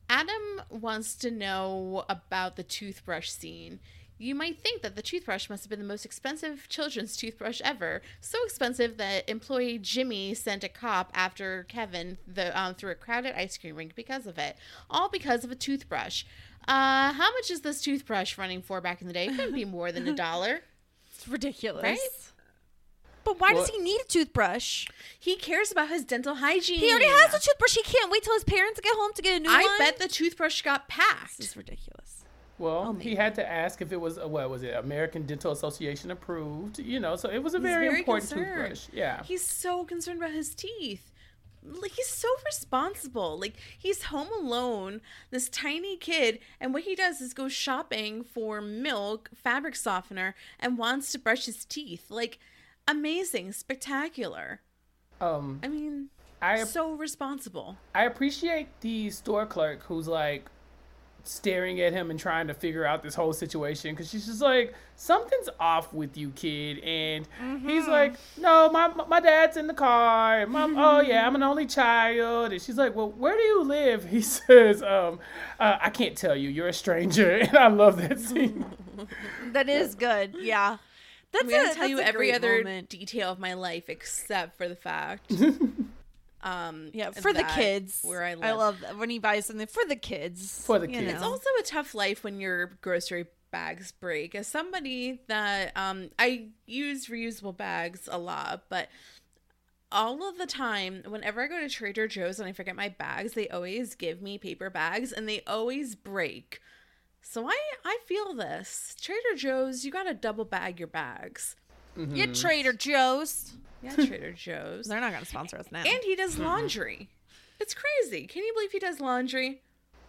Adam wants to know about the toothbrush scene. You might think that the toothbrush must have been the most expensive children's toothbrush ever. So expensive that employee Jimmy sent a cop after Kevin the, um, through a crowded ice cream rink because of it. All because of a toothbrush. Uh, how much is this toothbrush running for back in the day? It couldn't be more than a dollar. It's ridiculous. Right? But why does he need a toothbrush? He cares about his dental hygiene. He already has a toothbrush. He can't wait till his parents get home to get a new I one. I bet the toothbrush got packed. This is ridiculous. Well, Oh, he had to ask if it was uh, what was it American Dental Association approved. You know, so it was a He's very, very important concerned. toothbrush. Yeah. He's so concerned about his teeth. Like he's so responsible. Like he's home alone, this tiny kid, and what he does is go shopping for milk, fabric softener, and wants to brush his teeth. Like amazing, spectacular. Um, I mean, I so responsible. I appreciate the store clerk who's like staring at him and trying to figure out this whole situation because she's just like something's off with you kid and he's like no my my dad's in the car and mom oh yeah i'm an only child and she's like well where do you live he says um uh, i can't tell you you're a stranger and i love that scene That is good. Yeah. That's I'm gonna a- tell you that's a every other moment. detail of my life except for the fact. Um, Yeah, for the kids. where I live. I love that when he buys something for the kids. For the you kids. know. It's also a tough life when your grocery bags break. As somebody that um I use reusable bags a lot, but all of the time, whenever I go to Trader Joe's and I forget my bags, they always give me paper bags and they always break. So I I feel this. Trader Joe's, you gotta double bag your bags. Get Trader Joe's. Yeah, Trader Joe's. They're not going to sponsor us now. And he does laundry. It's crazy. Can you believe he does laundry?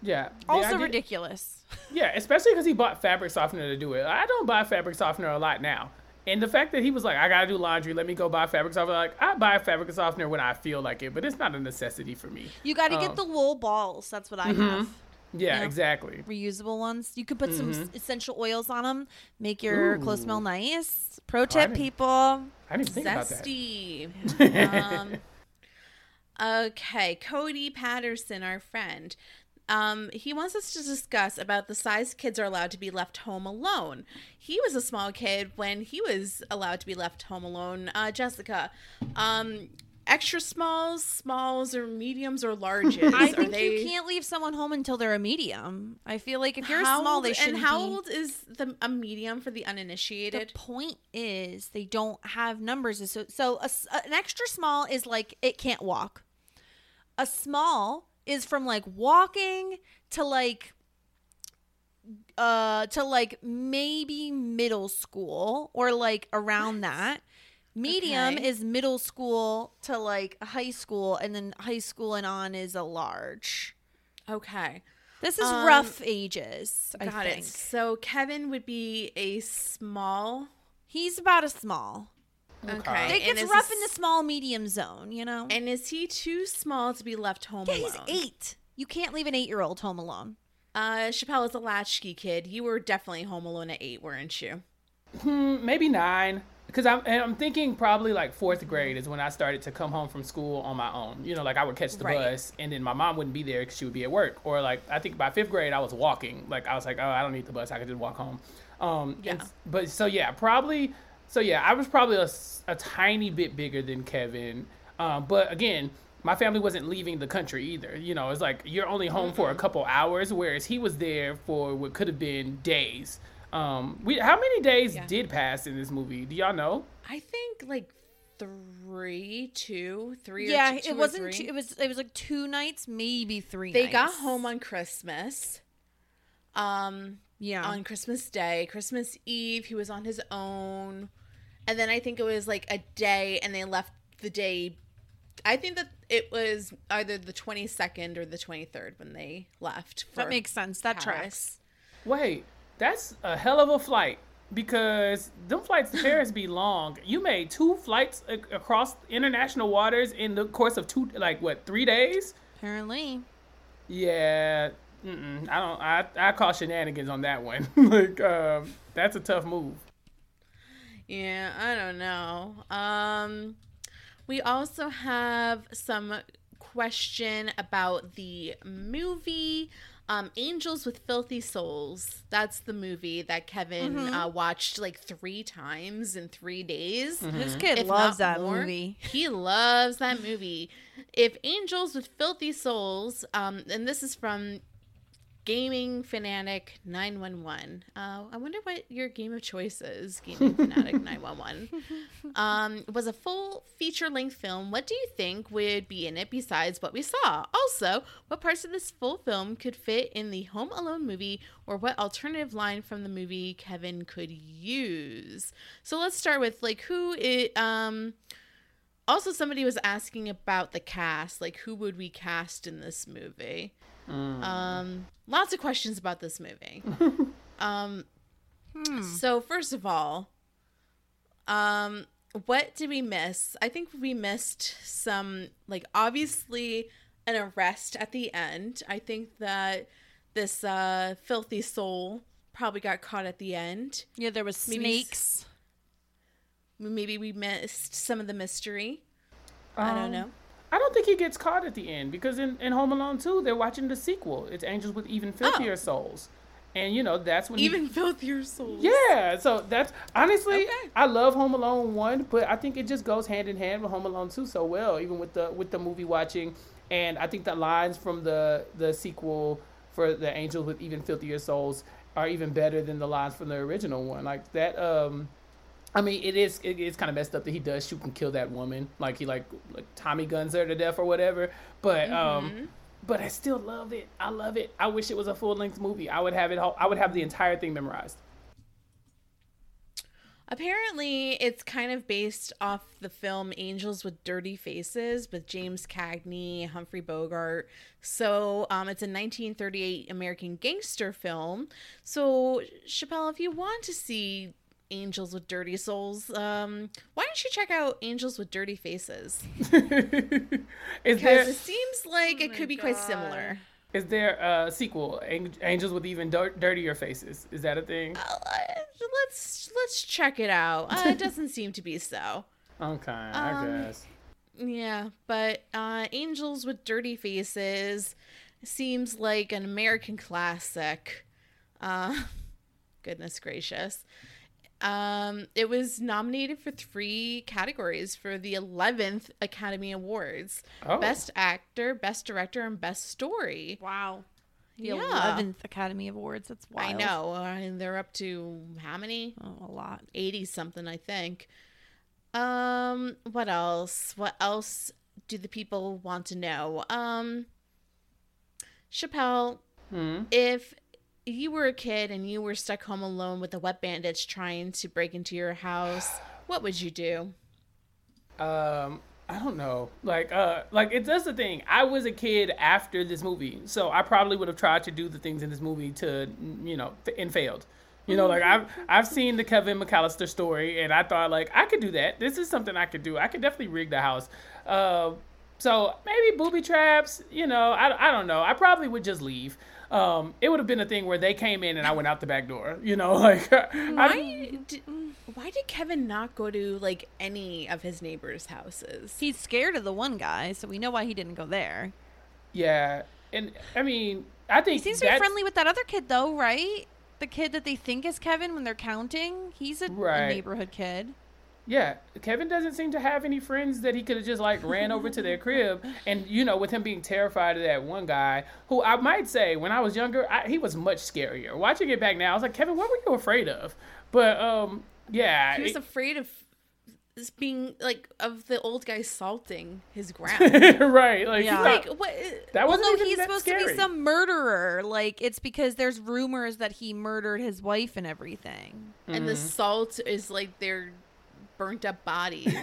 Yeah. the also idea- ridiculous. Yeah, especially because he bought fabric softener to do it. I don't buy fabric softener a lot now. And the fact that he was like, I gotta do laundry, let me go buy fabric softener. Like, I buy fabric softener when I feel like it, but it's not a necessity for me. You got to Um, get the wool balls. That's what I Mhm. have. Yeah, Yeah. exactly. Reusable ones. You could put some s- Mhm. essential oils on them, make your clothes smell nice. Pro tip, didn't- people. I didn't think about that. Zesty. um, okay, Cody Patterson, our friend. Um, he wants us to discuss about the size kids are allowed to be left home alone. He was a small kid when he was allowed to be left home alone. Uh, Jessica, um, extra smalls, smalls, or mediums or larges? I are think they... you can't leave someone home until they're a medium. I feel like if you're How small, they shouldn't And how be. old is the a medium for the uninitiated? The point is they don't have numbers. So, so a an extra small is like it can't walk. A small is from like walking to like uh to like maybe middle school or like around that. Medium Okay. is middle school to like high school and then high school and on is a large. Okay. This is Um, rough ages, I Got think. it. So Kevin would be a small. He's about a small. Okay. It gets is rough in the small medium zone, you know? And is he too small to be left home Yeah, alone? he's eight. You can't leave an eight year old home alone. Uh, Chappelle is a latchkey kid. You were definitely home alone at eight, weren't you? Hmm, maybe nine. Because I'm, and I'm thinking probably like fourth grade is when I started to come home from school on my own. You know, like I would catch the Right. bus and then my mom wouldn't be there because she would be at work. Or like I think by fifth grade I was walking. Like I was like, oh, I don't need the bus. I could just walk home. Um, Yeah. and- but so yeah, probably. So yeah, I was probably a tiny bit bigger than Kevin. Um, but again, my family wasn't leaving the country either. You know, it's like you're only home for a couple hours, whereas he was there for what could have been days. Um, we how many days Yeah. did pass in this movie? Do y'all know? I think like three, two, three. yeah, or two, it or wasn't. three. Two, it was. It was like two nights, maybe three. They got home on Christmas. Um, Yeah. on Christmas Day, Christmas Eve, he was on his own, and then I think it was like a day, and they left the day. I think that it was either the twenty second or the twenty third when they left. That makes sense. That Paris. tracks. Wait, that's a hell of a flight because them flights to Paris be long. You made two flights a- across international waters in the course of two, like what, three days? Apparently. Yeah, mm-mm, I don't. I I call shenanigans on that one. like, um, that's a tough move. Yeah, I don't know. Um, we also have some question about the movie um, Angels with Filthy Souls. That's the movie that Kevin Mhm. uh, watched like three times in three days. This kid if loves that more. movie. He loves that movie. If Angels with Filthy Souls, um, and this is from Gaming Fanatic 911. Uh, I wonder what your game of choice is, Gaming Fanatic 911. Um, was a full feature length film. What do you think would be in it besides what we saw? Also, what parts of this full film could fit in the Home Alone movie, or what alternative line from the movie Kevin could use? So let's start with like who it. Um, also, somebody was asking about the cast. Like, who would we cast in this movie? Um, lots of questions about this movie. um, so first of all, um, what did we miss? I think we missed some, like, obviously an arrest at the end. I think that this uh, filthy soul probably got caught at the end. Yeah, there was Maybe s- snakes. Maybe we missed some of the mystery. I Um, don't know. I don't think he gets caught at the end because in, in Home Alone 2, they're watching the sequel. It's Angels with Even Filthier Souls. and you know that's when he- Even filthier souls. yeah, so that's honestly, Okay. I love Home Alone one, but I think it just goes hand in hand with Home Alone two so well, even with the with the movie watching, and I think the lines from the the sequel for the Angels with Even Filthier Souls are even better than the lines from the original one. Like that, um, I mean, it is it is kind of messed up that he does shoot and kill that woman, like he like like Tommy guns her to death or whatever, but um. But I still love it. I love it. I wish it was a full length movie. I would have it. all- I would have the entire thing memorized. Apparently, it's kind of based off the film Angels with Dirty Faces with James Cagney, Humphrey Bogart. So, um, it's a 1938 American gangster film. So, Chappelle, if you want to see Angels with Dirty Souls, um, why don't you check out Angels with Dirty Faces? Because there it seems like it could be quite similar. is there a sequel? Angels with even dir- dirtier faces. Is that a thing? Uh, let's let's check it out. Uh, it doesn't seem to be so. Okay, I Um, guess. Yeah, but uh, Angels with Dirty Faces seems like an American classic. Uh, goodness gracious. Um, it was nominated for three categories for the 11th Academy Awards Oh. Best Actor, Best Director, and Best Story. Wow. The Yeah. eleventh Academy Awards. That's wild. I know. And they're up to how many? Oh, a lot. 80 something, I think. Um, what else? What else do the people want to know? Um, Chappelle, Hmm. if you were a kid and you were stuck home alone with a wet bandits trying to break into your house, what would you do? Um, I don't know. Like, uh, like it's that's the thing. I was a kid after this movie, so I probably would have tried to do the things in this movie to, you know, and failed. You know, like I've I've seen the Kevin McAllister story, and I thought like I could do that. This is something I could do. I could definitely rig the house. Uh, so maybe booby traps. You know, I, I don't know. I probably would just leave. Um, it would have been a thing where they came in and I went out the back door. You know, like I, Why did, why did Kevin not go to like any of his neighbors' houses? He's scared of the one guy, so we know why he didn't go there. yeah, and I mean, I think He seems to be friendly with that other kid, though, right? The kid that they think is Kevin when they're counting. He's a, a neighborhood kid. Yeah, Kevin doesn't seem to have any friends that he could have just like ran over to their crib, and you know, with him being terrified of that one guy, who I might say when I was younger, I, he was much scarier. Watching it back now, I was like, Kevin, what were you afraid of? But um, yeah, He was it- afraid of this being like of the old guy salting his ground. right, like, Yeah. he like thought- what? that Well, wasn't no, he's that supposed to be some murderer. Like, it's because there's rumors that he murdered his wife and everything. And the Mm-hmm. salt is like their burnt up bodies.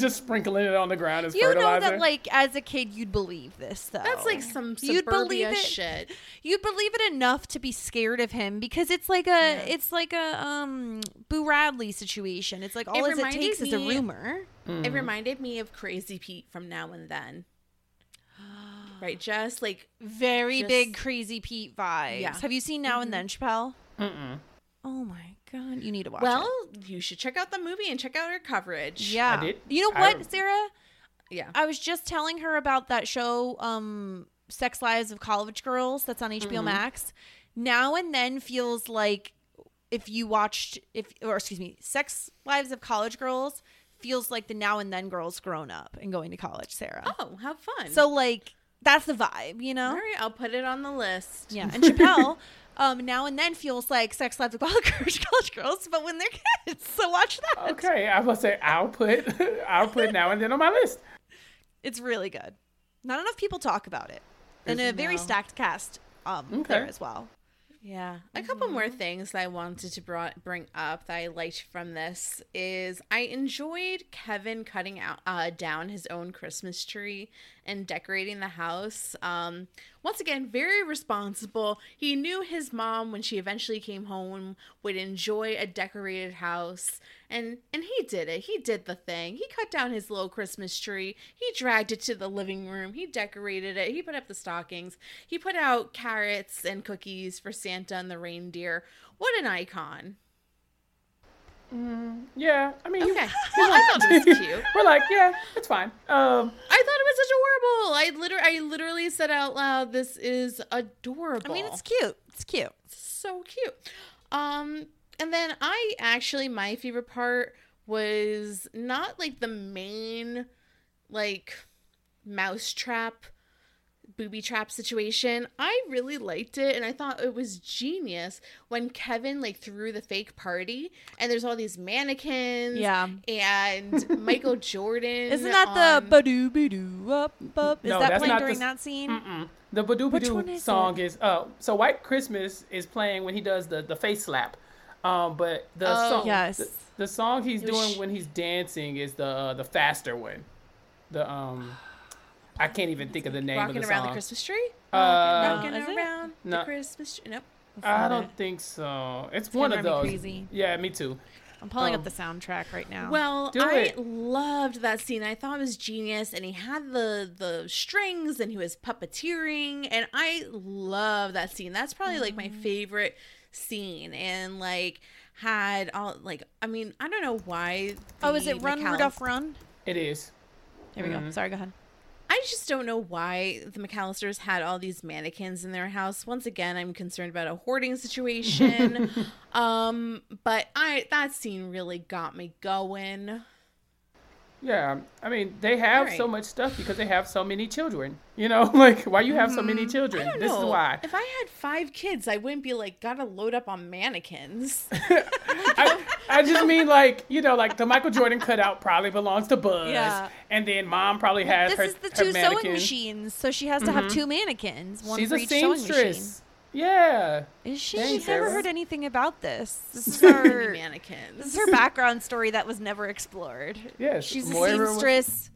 just sprinkling it on the ground as You know fertilizer. that, like, as a kid, you'd believe this, though. That's like some You'd believe suburbia it. shit. You'd believe it enough to be scared of him because it's like a, it's like a um Boo Radley situation. It's like all it, it reminded takes is a rumor. Mm-hmm. It reminded me of Crazy Pete from Now and Then. Right, just like Very Just- big crazy Pete vibes. Yeah. Have you seen Now and Then, Chappelle? Mm-mm. Oh my god, you need to watch well, it. you should check out the movie and check out her coverage. Yeah. did. You know I- what, Sarah? Yeah. I was just telling her about that show, um, Sex Lives of College Girls, that's on HBO Max. Now and then feels like if you watched, if or excuse me, Sex Lives of College Girls feels like the Now and Then girls grown up and going to college, Sarah. Oh, how fun. So like that's the vibe, you know? all right, I'll put it on the list. Yeah, and Chappelle. Um, now and then feels like Sex Lives of College College Girls, but when they're kids. So watch that. okay, I was say I'll put I'll put now and then on my list. It's really good. Not enough people talk about it, and a very No. stacked cast um, Okay. there as well. Yeah. A couple more things that I wanted to brought, bring up that I liked from this is I enjoyed Kevin cutting out uh, down his own Christmas tree and decorating the house. Um, once again, very responsible. He knew his mom when she eventually came home would enjoy a decorated house, and and he did it. He did the thing. He cut down his little Christmas tree. He dragged it to the living room. He decorated it. He put up the stockings. He put out carrots and cookies for Santa and the reindeer. What an icon. Yeah, I mean, he- Okay. he Well, I thought it was cute. We're like, yeah, it's fine. Um, I thought it was adorable. I literally, I literally said out loud, "This is adorable." I mean, it's cute. It's cute. so cute. Um, and then I actually my favorite part was not like the main like mousetrap booby trap situation. I really liked it and I thought it was genius when Kevin like threw the fake party and there's all these mannequins Yeah. and Michael Jordan Isn't that on- the badoo badoo up up? Is No, that playing during the- that scene? Mm-mm. The Badoo Which one Badoo song is uh so White Christmas is playing when he does the the face slap. Um but the Oh. song Yes. the, the song he's was doing sh- when he's dancing is the uh, the faster one. The um I can't even think of the name rocking of the around song. the Christmas tree? Uh, rocking is it? around No. the Christmas tree. Nope. I don't it. think so. It's, gonna one of drive me those. crazy. Yeah, me too. I'm pulling Um, up the soundtrack right now. Well, Do I it. loved that scene. I thought it was genius, and he had the the strings, and he was puppeteering, and I love that scene. That's probably like Mm-hmm. my favorite scene, and like had all like I mean I don't know why. oh, is it Run McCall- Rudolph Run? It is. Here we Mm-hmm. go. Sorry, go ahead. I just don't know why the McAllisters had all these mannequins in their house. Once again, I'm concerned about a hoarding situation. um, but I that scene really got me going. Yeah, I mean they have Alright. so much stuff because they have so many children. You know, like why you have so many children? Mm-hmm. Don't This know. is why. If I had five kids, I wouldn't be like, gotta load up on mannequins. I, I just mean like you know like the Michael Jordan cutout probably belongs to Buzz, Yeah. and then mom probably has This her is the her two sewing. Mm-hmm. machines, so she has to have two mannequins, one She's for a each sewing machine. Seamstress. Yeah, Is she? Thanks, She's never Sarah. heard anything about this. This is her. mannequins. This is her background story that was never explored. Yes, she's a Moira was- seamstress,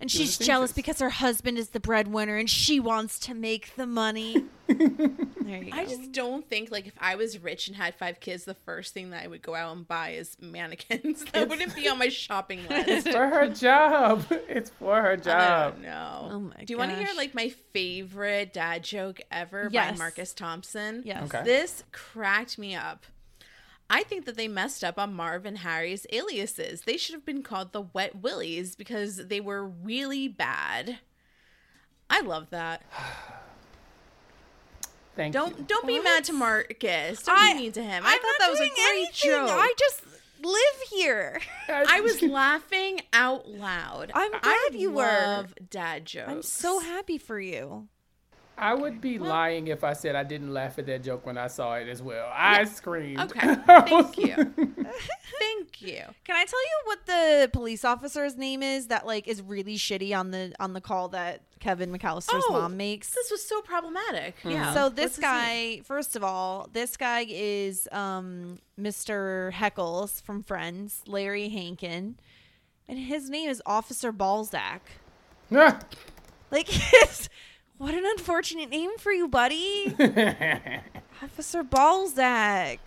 and She was she's jealous because her husband is the breadwinner, and she wants to make the money. there you go. I just don't think like if I was rich and had five kids, the first thing that I would go out and buy is mannequins. That wouldn't be on my shopping list. it's for her job. It's for her job. don't. Oh my Do you want to hear like my favorite dad joke ever by Marcus Thompson? Yes. Okay. This cracked me up. I think that they messed up on Marv and Harry's aliases. They should have been called the Wet Willies because they were really bad. I love that. Thank you. Don't don't be mad to Marcus. Don't I- be mean to him. I I'm thought that was a great anything. joke. I just live here. I was laughing out loud. I'm glad I you were. love dad jokes. I'm so happy for you. I would be lying if I said I didn't laugh at that joke when I saw it as well. I screamed. Okay, thank you. Thank you. Can I tell you what the police officer's name is that like is really shitty on the on the call that Kevin McAllister's Oh, mom makes? This was so problematic. Yeah. So this his guy, first of all, this guy is um Mr. Heckles from Friends, Larry Hankin. And his name is Officer Balzak. Ah. Like what an unfortunate name for you, buddy. Officer Balzak.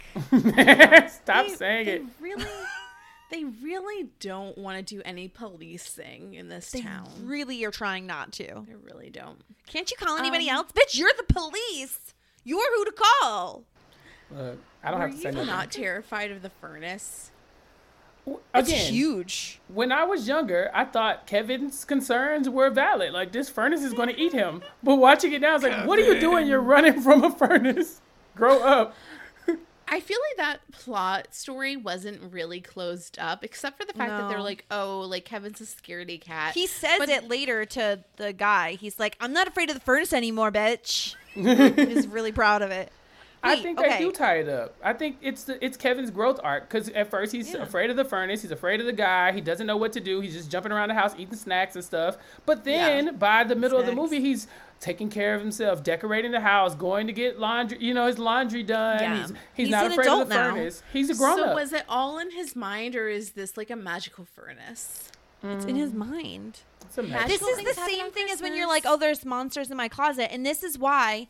Stop They- saying they it. Really, they really don't want to do any policing in this They town. really are trying not to. They really don't. Can't you call anybody Um, else? Bitch, you're the police. You're who to call. Look, I don't Were have to say you nothing. not terrified of the furnace? It's huge. when I was younger, I thought Kevin's concerns were valid. Like this furnace is going to eat him. But watching it now, it's like, what are you doing? You're running from a furnace. Grow up. I feel like that plot story wasn't really closed up, except for the fact that they're like, oh, like Kevin's a scaredy cat. He says But- it later to the guy. He's like, "I'm not afraid of the furnace anymore, bitch." He's really proud of it. I think okay. they do tie it up. I think it's the, it's Kevin's growth arc because at first he's afraid of the furnace, he's afraid of the guy, he doesn't know what to do, he's just jumping around the house eating snacks and stuff. But then Yeah. by the middle of the movie, he's taking care of himself, decorating the house, going to get laundry, you know, his laundry done. Yeah. He's he's, He's not an afraid of adult the now. furnace. He's a grown so up. So was it all in his mind, or is this like a magical furnace? It's in his mm. mind. It's a magic- This is the same on thing as when you're like, "Oh, there's monsters in my closet," and this is why.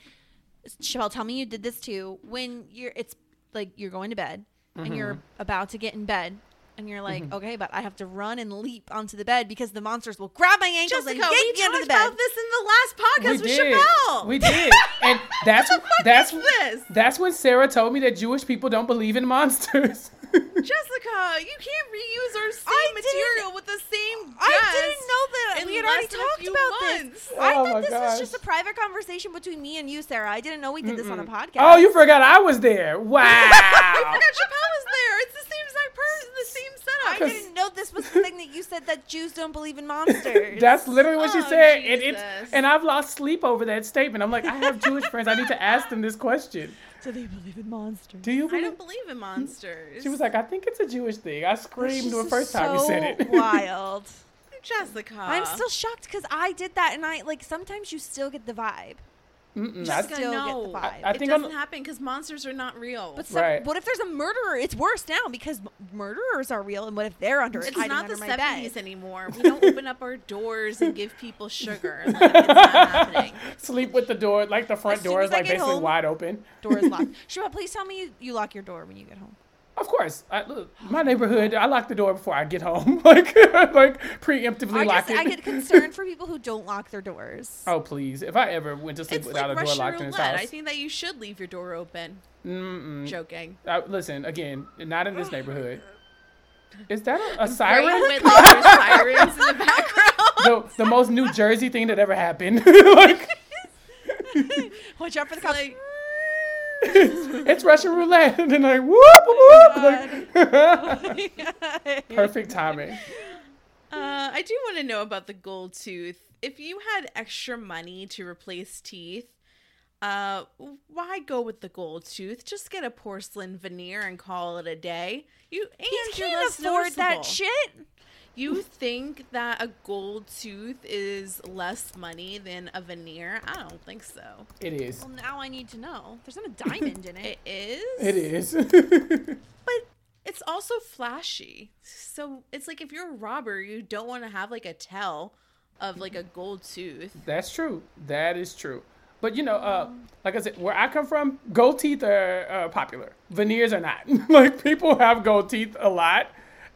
Chevelle, tell me you did this too. When you're, it's like you're going to bed and you're Mm-hmm. about to get in bed. And you're like, okay, but I have to run and leap onto the bed because the monsters will grab my ankles Jessica, and get me under the bed. We about this in the last podcast we with did. Chappelle. We did. And that's that's this? that's when Sarah told me that Jewish people don't believe in monsters. Jessica, you can't reuse our same I material with the same. I didn't know that. We had already less than a talked about months. this. I Oh thought my this was just a private conversation between me and you, Sarah. I didn't know we did this on a podcast. Oh, you forgot I was there. Wow. I forgot Chappelle was there. It's the same exact person, the same setup. I didn't know this was the thing that you said that Jews don't believe in monsters. That's literally what she Oh, said, and it's Jesus. and I've lost sleep over that statement. I'm like, I have Jewish friends. I need to ask them this question. Do they believe in monsters? Do you I believe? don't believe in monsters. She was like, I think it's a Jewish thing. I screamed the This is first time you said so it. wild. Jessica. I'm still shocked because I did that, and I like sometimes you still get the vibe. Mm-mm, I- Jessica, still get the no. vibe. I it think I'm- doesn't happen because monsters are not real. But some, Right. what if there's a murderer? It's worse now because murderers are real, and what if they're under it's not under the 70s anymore. We don't open up our doors and give people sugar. Like, it's not happening. Sleep with the door, like the front As door is like basically home- wide open. Door is locked. Shua, please tell me you, you lock your door when you get home. Of course, I, look, my neighborhood. I lock the door before I get home, like like preemptively I lock just it. I get concerned for people who don't lock their doors. oh please! If I ever went to sleep It's without like a door Russian locked in his house, I think that you should leave your door open. Mm-mm. Joking. Uh, listen again, not in this neighborhood. Is that a, a Right siren? with like there's sirens in the background. the, the most New Jersey thing that ever happened. like, Watch out for the cops. like, it's Russian roulette, and then like whoop whoop, like, perfect timing. Uh, I do want to know about the gold tooth. If you had extra money to replace teeth, uh, why go with the gold tooth? Just get a porcelain veneer and call it a day. You and He you're can't less afford that shit. You think that a gold tooth is less money than a veneer? I don't think so. It is. Well, now I need to know. There's not a diamond in it. It is. It is. But it's also flashy. So it's like if you're a robber, you don't want to have like a tell of like a gold tooth. That's true. That is true. But you know, uh, like I said, where I come from, gold teeth are uh, popular. Veneers are not. like people have gold teeth a lot.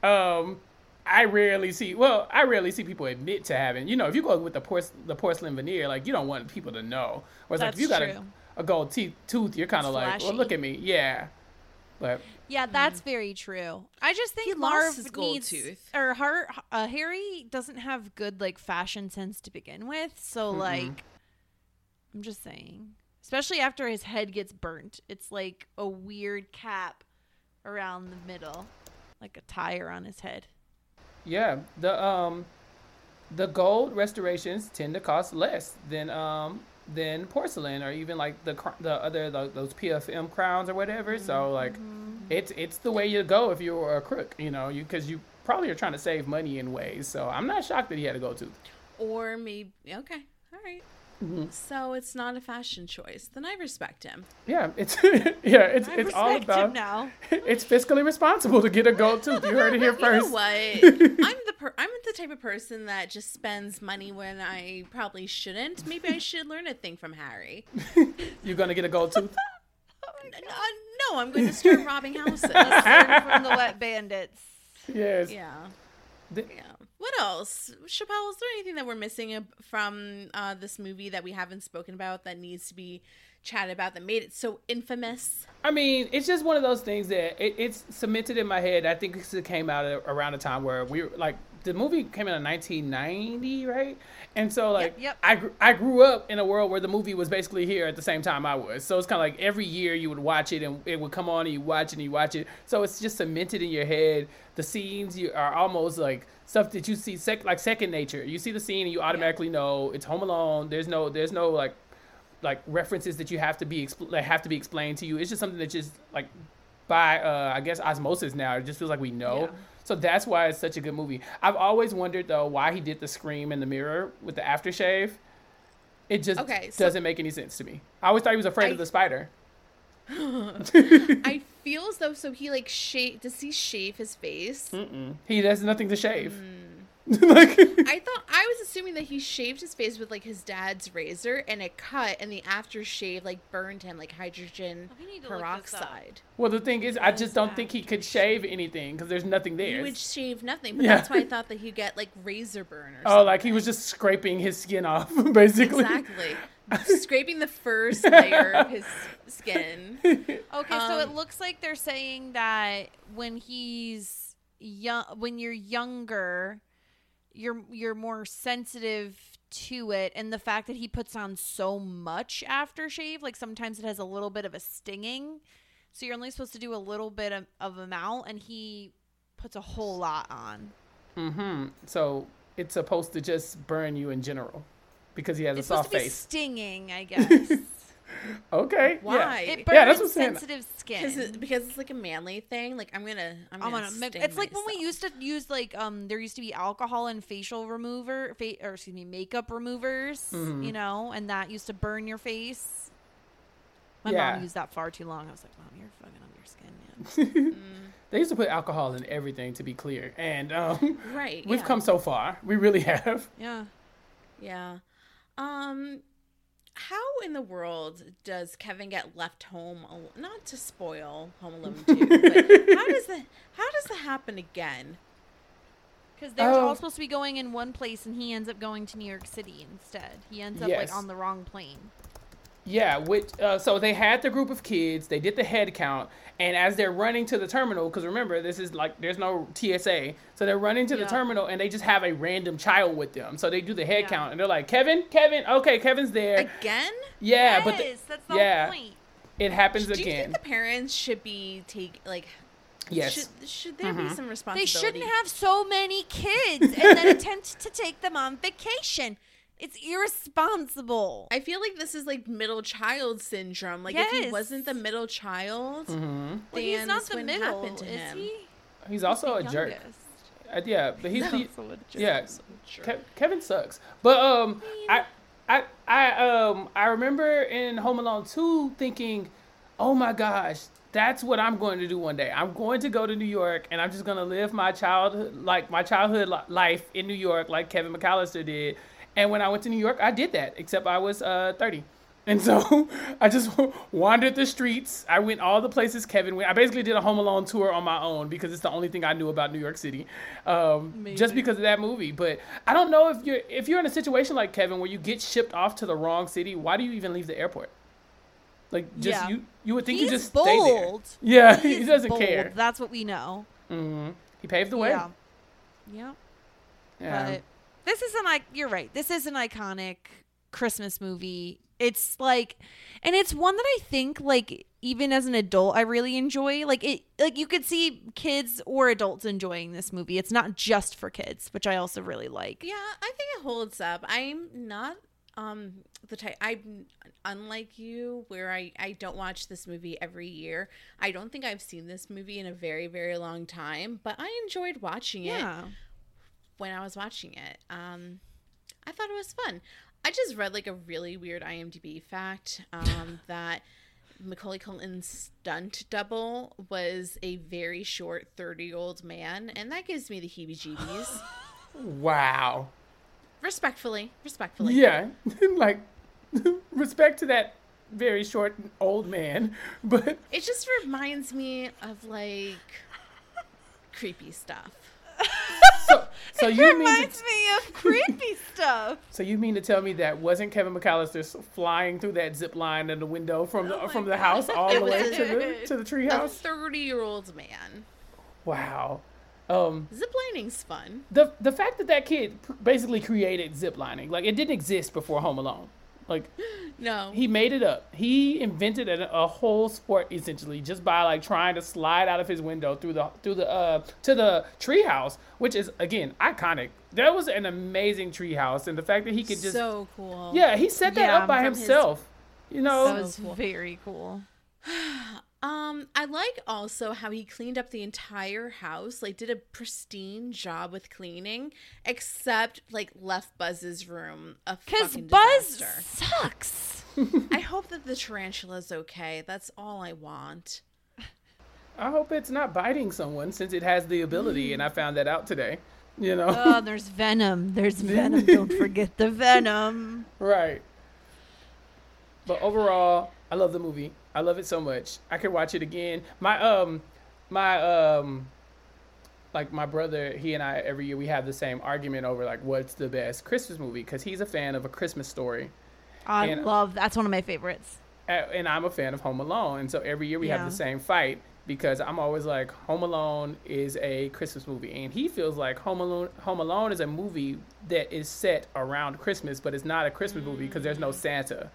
Um, I rarely see. Well, I rarely see people admit to having. You know, if you go with the porce- the porcelain veneer, like you don't want people to know. Whereas like if you got a, true. a gold teeth tooth, you're kind of like, well, look at me, yeah. But Yeah, that's very true. I just think He Marv his gold needs, tooth. or Har- uh, Harry doesn't have good like fashion sense to begin with. So like, I'm just saying, especially after his head gets burnt, it's like a weird cap around the middle, like a tire on his head. Yeah, the um, the gold restorations tend to cost less than um than porcelain or even like the the other the, those PFM crowns or whatever. So like, it's it's the way you go if you're a crook, you know, you because you probably are trying to save money in ways. So I'm not shocked that he had a gold tooth. Or maybe okay, all right. Mm-hmm. So it's not a fashion choice. Then I respect him. Yeah, it's yeah, it's I it's all respect about him now. it's fiscally responsible to get a gold tooth. You heard it here first. You know what? I'm the per- I'm the type of person that just spends money when I probably shouldn't. Maybe I should learn a thing from Harry. You're gonna get a gold tooth. No, I'm going to start robbing houses. From the wet bandits. yes. yeah. The- Yeah. What else? Chappelle, is there anything that we're missing from uh, this movie that we haven't spoken about that needs to be chatted about that made it so infamous? I mean, it's just one of those things that it, it's cemented in my head. I think it came out around a time where we were like the movie came out in 1990, right? And so like yep. I gr- I grew up in a world where the movie was basically here at the same time I was. So it's kind of like every year you would watch it and it would come on and you watch it and you watch it. So it's just cemented in your head. The scenes you are almost like stuff that you see sec- like second nature. You see the scene and you automatically know it's Home Alone. There's no there's no like like references that you have to be expl- that have to be explained to you. It's just something that just like by uh, I guess osmosis now. It just feels like we know. Yeah. So that's why it's such a good movie. I've always wondered though why he did the scream in the mirror with the aftershave. It just Okay, so- doesn't make any sense to me. I always thought he was afraid I- of the spider. I feel as though so he like shave. Does he shave his face? Mm-mm. He has nothing to shave. Hmm. like I thought I was assuming that he shaved his face with like his dad's razor and it cut and the aftershave like burned him like hydrogen We need to look this up. peroxide. well, the thing is, I just don't think he could shave anything because there's nothing there. You would shave nothing, but Yeah. that's why I thought that he'd get like razor burn or oh, something. like he was just scraping his skin off, basically. Exactly. scraping the first layer of his skin. Okay, so it Um, looks like they're saying that when he's young, when you're younger, you're you're more sensitive to it, and the fact that he puts on so much aftershave, like sometimes it has a little bit of a stinging, so you're only supposed to do a little bit of, of amount, and he puts a whole lot on. Mm-hmm. So it's supposed to just burn you in general because he has It's a soft supposed to be face. stinging, I guess. Okay. Why? Yeah. It burns Yeah, that's what I'm saying. sensitive skin. it, because it's like a manly thing. Like I'm gonna, I'm I'm gonna. gonna sting it's like when we used to use like um there used to be alcohol and facial remover fa- or excuse me makeup removers Mhm. you know and that used to burn your face my Yeah. mom used that far too long i was like mom you're fucking up your skin man They used to put alcohol in everything, to be clear, and um, Right, we've yeah. come so far. We really have. yeah Yeah. Um, how in the world does Kevin get left home? al- Not to spoil Home Alone two, but how does that? How does that happen again? because they're Oh. all supposed to be going in one place and he ends up going to new york city instead he ends up Yes. like on the wrong plane Yeah, which uh, so they had the group of kids. They did the head count, and as they're running to the terminal, because remember this is like there's no TSA, so they're running to the terminal, and they just have a random child with them. So they do the head Yeah. count, and they're like, Kevin, Kevin, okay, Kevin's there. Again? yeah, but the- that's the yeah, point it happens again. Do you think the parents should be take like? Yes. Should, should there be Mhm. some responsibility? they shouldn't have so many kids and then attempt to take them on vacation it's irresponsible I feel like this is like middle child syndrome. Like if he Yes. wasn't the middle child, Mhm. Well, he's then not this the wouldn't middle, happen to is him. he? He's also a the jerk. Uh, yeah, but he's the, Also a jerk, yeah. also a jerk. Ke- Kevin sucks. But um, I I I um I remember in Home Alone two thinking, oh my gosh, that's what I'm going to do one day. I'm going to go to New York and I'm just gonna live my childhood like my childhood li- life in New York like Kevin McAllister did. And when I went to New York, I did that. Except I was uh 30. And so I just wandered the streets. I went all the places Kevin went. I basically did a Home Alone tour on my own because it's the only thing I knew about New York City, um, just because of that movie. But I don't know if you're if you're in a situation like Kevin where you get shipped off to the wrong city. Why do you even leave the airport? Like just Yeah. you you would think He's you just stay there. bold. Yeah, He he, doesn't bold. care. That's what we know. hmm He paved the way. Yeah. Yep. Yeah. But this is an like you're right. This is an iconic Christmas movie. It's like and it's one that I think like even as an adult I really enjoy. Like it like you could see kids or adults enjoying this movie. It's not just for kids, which I also really like. Yeah, I think it holds up. I'm not um the type I'm unlike you where I I don't watch this movie every year. I don't think I've seen this movie in a very very long time, but I enjoyed watching it Yeah. When I was watching it. Um I thought it was fun. I just read like a really weird IMDb fact um that Macaulay Culkin's stunt double was a very short 30 year old man, and that gives me the heebie jeebies. Wow. respectfully, respectfully. Yeah, like respect to that very short old man, but It just reminds me of like creepy stuff. So It you mean reminds to, me of creepy stuff. so you mean to tell me that wasn't Kevin McAllister flying through that zip line in the window from the from the house all the way to the to the A treehouse? 30 year old man. Wow. Um, Ziplining's fun. the the fact that that kid basically created ziplining, like it didn't exist before Home Alone. Like No. he made it up. He invented a, a whole sport essentially just by like trying to slide out of his window through the through the uh to the treehouse, which is again iconic. That was an amazing treehouse, and the fact that he could just so cool. yeah he set that Yeah, up by from his- himself. you know, That was very cool. Um, I like also how he cleaned up the entire house, like did a pristine job with cleaning, except like left Buzz's room a Because fucking Buzz disaster. sucks. I hope that the tarantula's okay. That's all I want. I hope it's not biting someone since it has the ability, and I found that out today. You know, oh, there's venom. There's venom. Don't forget the venom. right. But overall, I love the movie. I love it so much. I could watch it again. My um, my um, like my brother, he and I every year we have the same argument over like what's the best Christmas movie because he's a fan of A Christmas Story, I And- love that's one of my favorites. And I'm a fan of Home Alone, and so every year we Yeah. have the same fight because I'm always like Home Alone is a Christmas movie, and he feels like Home Alone Home Alone is a movie that is set around Christmas, but it's not a Christmas movie because there's no Santa.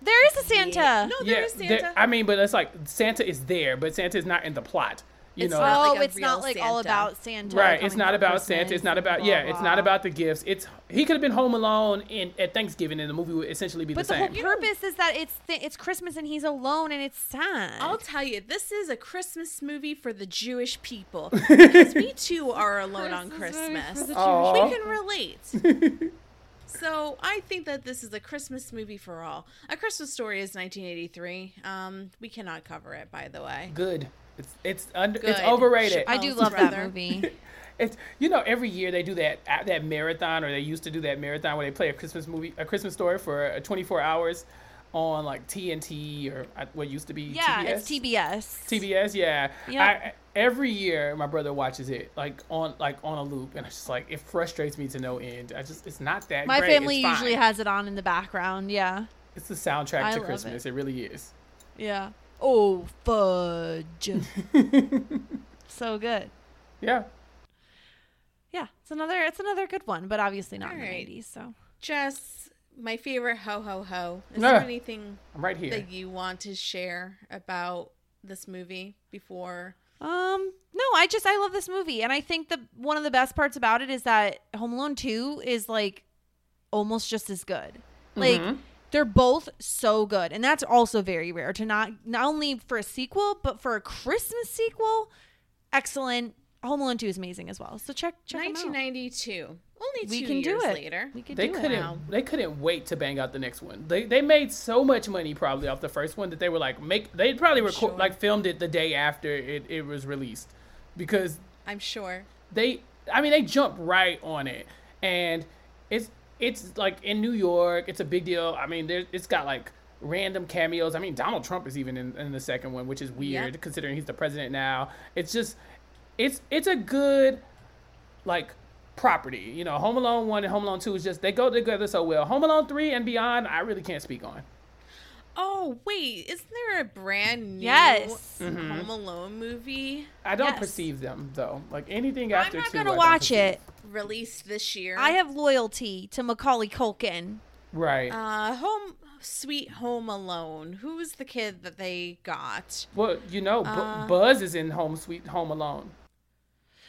There is a Santa. No, there is there- Santa. I mean, but it's like Santa is there, but Santa is not in the plot. You It's know, not oh, like a it's not real like all about Santa. right? It's not for about Santa. It's not about and yeah. blah, It's not about the gifts. It's he could have been Home Alone in at Thanksgiving, and the movie would essentially be But the the same. But the whole purpose is that it's th- it's Christmas and he's alone and it's sad. I'll tell you, this is a Christmas movie for the Jewish people because we too are alone on Christmas. We can relate. so I think that this is a Christmas movie for all. A Christmas Story is 1983. Um, we cannot cover it, by the way. Good. It's it's under, it's overrated. I do love that movie. It's you know every year they do that that marathon or they used to do that marathon where they play a Christmas movie a Christmas story for uh, 24 hours on like TNT or uh, what used to be yeah, TBS. it's TBS. TBS, yeah. Yep. I, every year my brother watches it like on like on a loop, and it's just like it frustrates me to no end. I just it's not that. My great. family It's usually fine. has it on in the background. Yeah, It's the soundtrack I to Christmas. It. really is. yeah. Oh fudge! so good. Yeah. Yeah, it's another it's another good one, but obviously not in the Alright. nineties. So just my favorite ho ho ho. Is there anything I'm right here. that you want to share about this movie before? Um, no, I just I love this movie, and I think the one of the best parts about it is that Home Alone Two is like almost just as good. Like Mm-hmm. they're both so good, and that's also very rare to not not only for a sequel but for a Christmas sequel. Excellent. Home Alone Two is amazing as well. So check check. 1992. Only two We can do it. later. We can They do couldn't. it. Wow. They couldn't wait to bang out the next one. They they made so much money probably off the first one that they were like make. They probably record Sure. like filmed it the day after it, it was released, because I'm sure. they. I mean, they jumped right on it, and it's it's like in New York. It's a big deal. I mean, there it's got like random cameos. I mean, Donald Trump is even in, in the second one, which is weird Yep. considering he's the president now. It's just, it's it's a good like property. You know, Home Alone one and Home Alone two is just they go together so well. Home Alone three and beyond, I really can't speak on. Oh wait, isn't there a brand new Yes. Home Alone movie I don't Yes. perceive them though. Like anything after I'm after not gonna I watch it. released this year? I have loyalty to Macaulay Culkin. Right. uh Home Sweet Home Alone. Who's the kid that they got? well, you know, Bu- uh, Buzz is in Home Sweet Home Alone.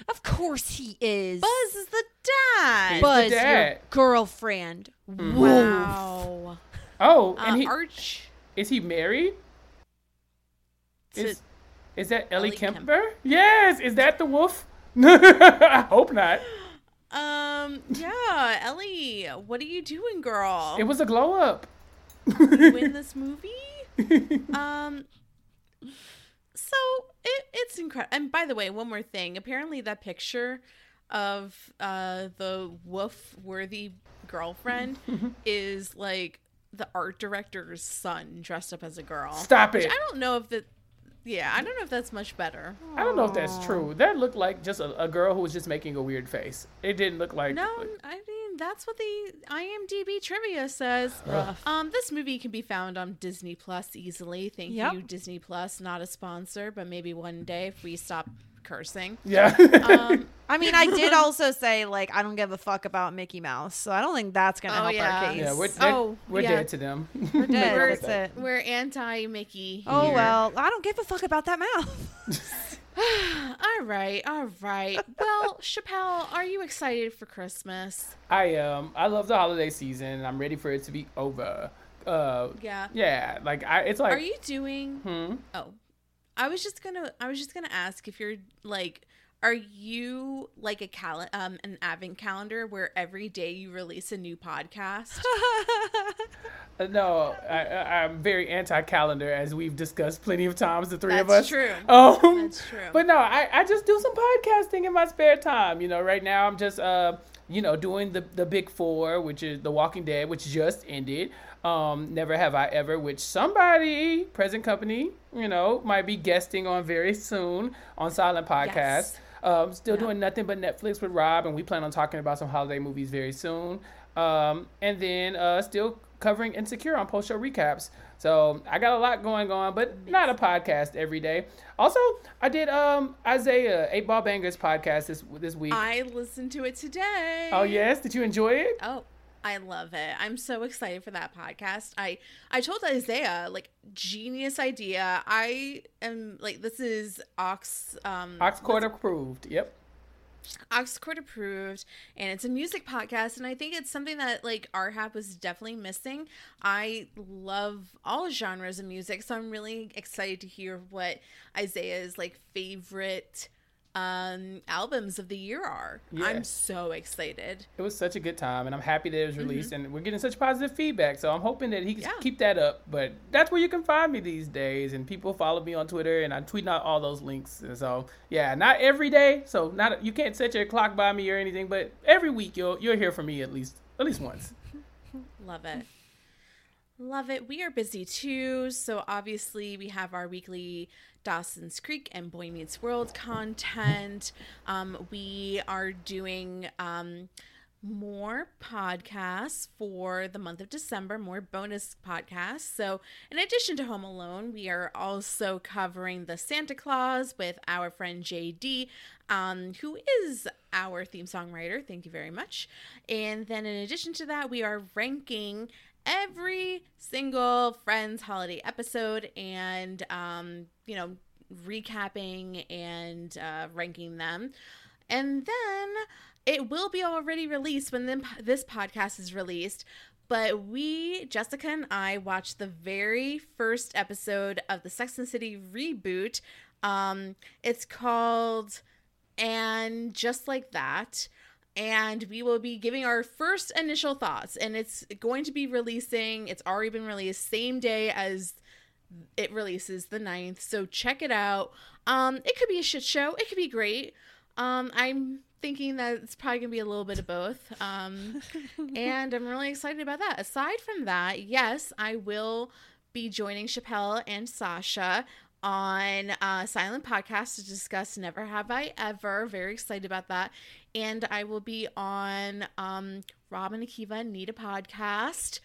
Of course he is. Buzz is the dad. He's Buzz, the your dad. girlfriend. Whoa. Wow. Oh, Uh, and he Arch. is he married? Is, is that Ellie, Ellie Kemper? Kemper. Yes. Is that the wolf? I hope not. Um. Yeah, Ellie. What are you doing, girl? It was a glow up. you in this movie? um. So it, it's incredible. And by the way, one more thing. Apparently, that picture of uh the woof worthy girlfriend is like the art director's son dressed up as a girl. Stop it. I don't know if that. Yeah, I don't know if that's much better. I don't know if that's true. That looked like just a, a girl who was just making a weird face. It didn't look like. No, I mean that's what the IMDb trivia says. Rough. Um, this movie can be found on Disney Plus easily. Thank Yep. you, Disney Plus. Not a sponsor, but maybe one day if we stop cursing. Yeah. Um, I mean, I did also say like I don't give a fuck about Mickey Mouse, so I don't think that's gonna Oh, help yeah. our case. yeah, we're, they're- Oh, we're yeah. dead to them. We're dead. we're, we're anti Mickey. Oh well, I don't give a fuck about that mouth. All right, all right. Well, Chappelle, are you excited for Christmas? I am. I love the holiday season. I'm ready for it to be over. Uh, Yeah. yeah. Like I, it's like. Are you doing? Hmm? Oh, I was just gonna. I was just gonna ask if you're like. Are you like a cal- um an advent calendar where every day you release a new podcast? Uh, No, I, I'm very anti-calendar, as we've discussed plenty of times. The three of us. true. Um, That's true. But no, I, I just do some podcasting in my spare time. You know, right now I'm just uh, you know, doing the the big four, which is The Walking Dead, which just ended. Um, Never Have I Ever, which somebody, present company, you know, might be guesting on very soon on Silent Podcast. Yes. Um, still doing nothing but Netflix with Rob, and we plan on talking about some holiday movies very soon. Um, and then uh, still covering Insecure on post show recaps. So I got a lot going on, but not a podcast every day. Also, I did um Isaiah Eight Ball Bangers podcast this this week. I listened to it today. oh yes, did you enjoy it? Oh, I love it. I'm so excited for that podcast. I I told Isaiah like genius idea. I am like this is Ox um Ox Court approved. Yep. Oxcord approved, and it's a music podcast, and I think it's something that like our hap was definitely missing. I love all genres of music, so I'm really excited to hear what Isaiah's like favorite um albums of the year are. Yeah. I'm so excited. It was such a good time, and I'm happy that it was Mm-hmm. released, and we're getting such positive feedback. So I'm hoping that he can keep that up. But that's where you can find me these days, and people follow me on Twitter, and I'm tweeting out all those links. And so yeah, not every day, so not you can't set your clock by me or anything, but every week you'll you'll hear from me at least at least once. Love it. Love it. We are busy too. So obviously we have our weekly Dawson's Creek and Boy Meets World content. Um, we are doing um, more podcasts for the month of December, more bonus podcasts. So, in addition to Home Alone, we are also covering the Santa Claus with our friend JD, um, who is our theme song writer. Thank you very much. And then, in addition to that, we are ranking every single Friends holiday episode and, um, you know, recapping and uh, ranking them. And then it will be already released when this podcast is released. But we, Jessica and I, watched the very first episode of the Sex and City reboot. Um, it's called And Just Like That. And we will be giving our first initial thoughts. And it's going to be releasing, it's already been released, same day as it releases the 9th. So check it out. Um, it could be a shit show, it could be great. Um, I'm thinking that it's probably gonna be a little bit of both. Um, and I'm really excited about that. Aside from that, yes, I will be joining Chappelle and Sasha on uh, Silent Podcast to discuss Never Have I Ever. Very excited about that. And I will be on um, Rob and Akiva Need a Podcast.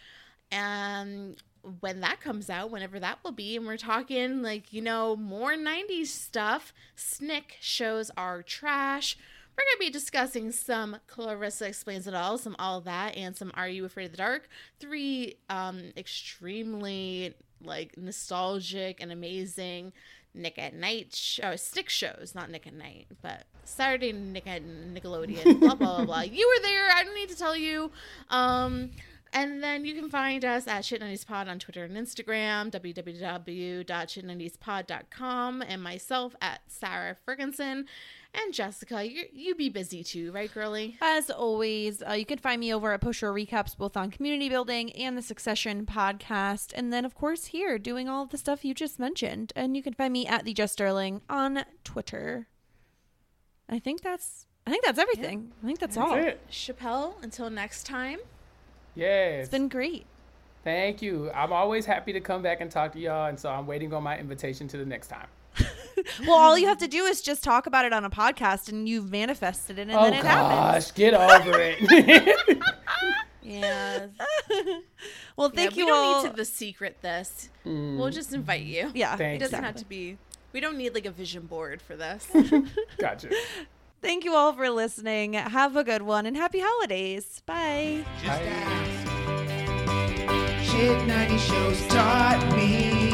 And when that comes out, whenever that will be, and we're talking like, you know, more 90s stuff, Snick shows are trash. We're going to be discussing some Clarissa Explains It All, some All That, and some Are You Afraid of the Dark? Three um, extremely like nostalgic and amazing Nick at Night sh- uh, stick shows, not Nick at Night, but Saturday Nick at Nickelodeon, blah, blah, blah, blah. You were there. I don't need to tell you. Um, and then you can find us at Shit90spod on Twitter and Instagram, www.shit90spod.com, and myself at Sarah Ferguson. And Jessica, you you be busy too, right, girly? As always, uh, you can find me over at Post Show Recaps, both on community building and the Succession podcast. And then, of course, here doing all of the stuff you just mentioned. And you can find me at the Just Sterling on Twitter. I think that's. I think that's everything. I think that's, That's all. it. Chappelle, until next time. Yes. It's been great. Thank you. I'm always happy to come back and talk to y'all, and so I'm waiting on my invitation to the next time. Well, all you have to do is just talk about it on a podcast, and you've manifested it, and oh then it happens. gosh, get over it. Yeah. Well, thank yeah, you we all. don't need to the secret this. Hmm. We'll just invite you. Yeah, Thank It doesn't you. have to be. We don't need like a vision board for this. gotcha. Thank you all for listening. Have a good one and happy holidays. Bye. Just ask. Shit 90 shows taught me.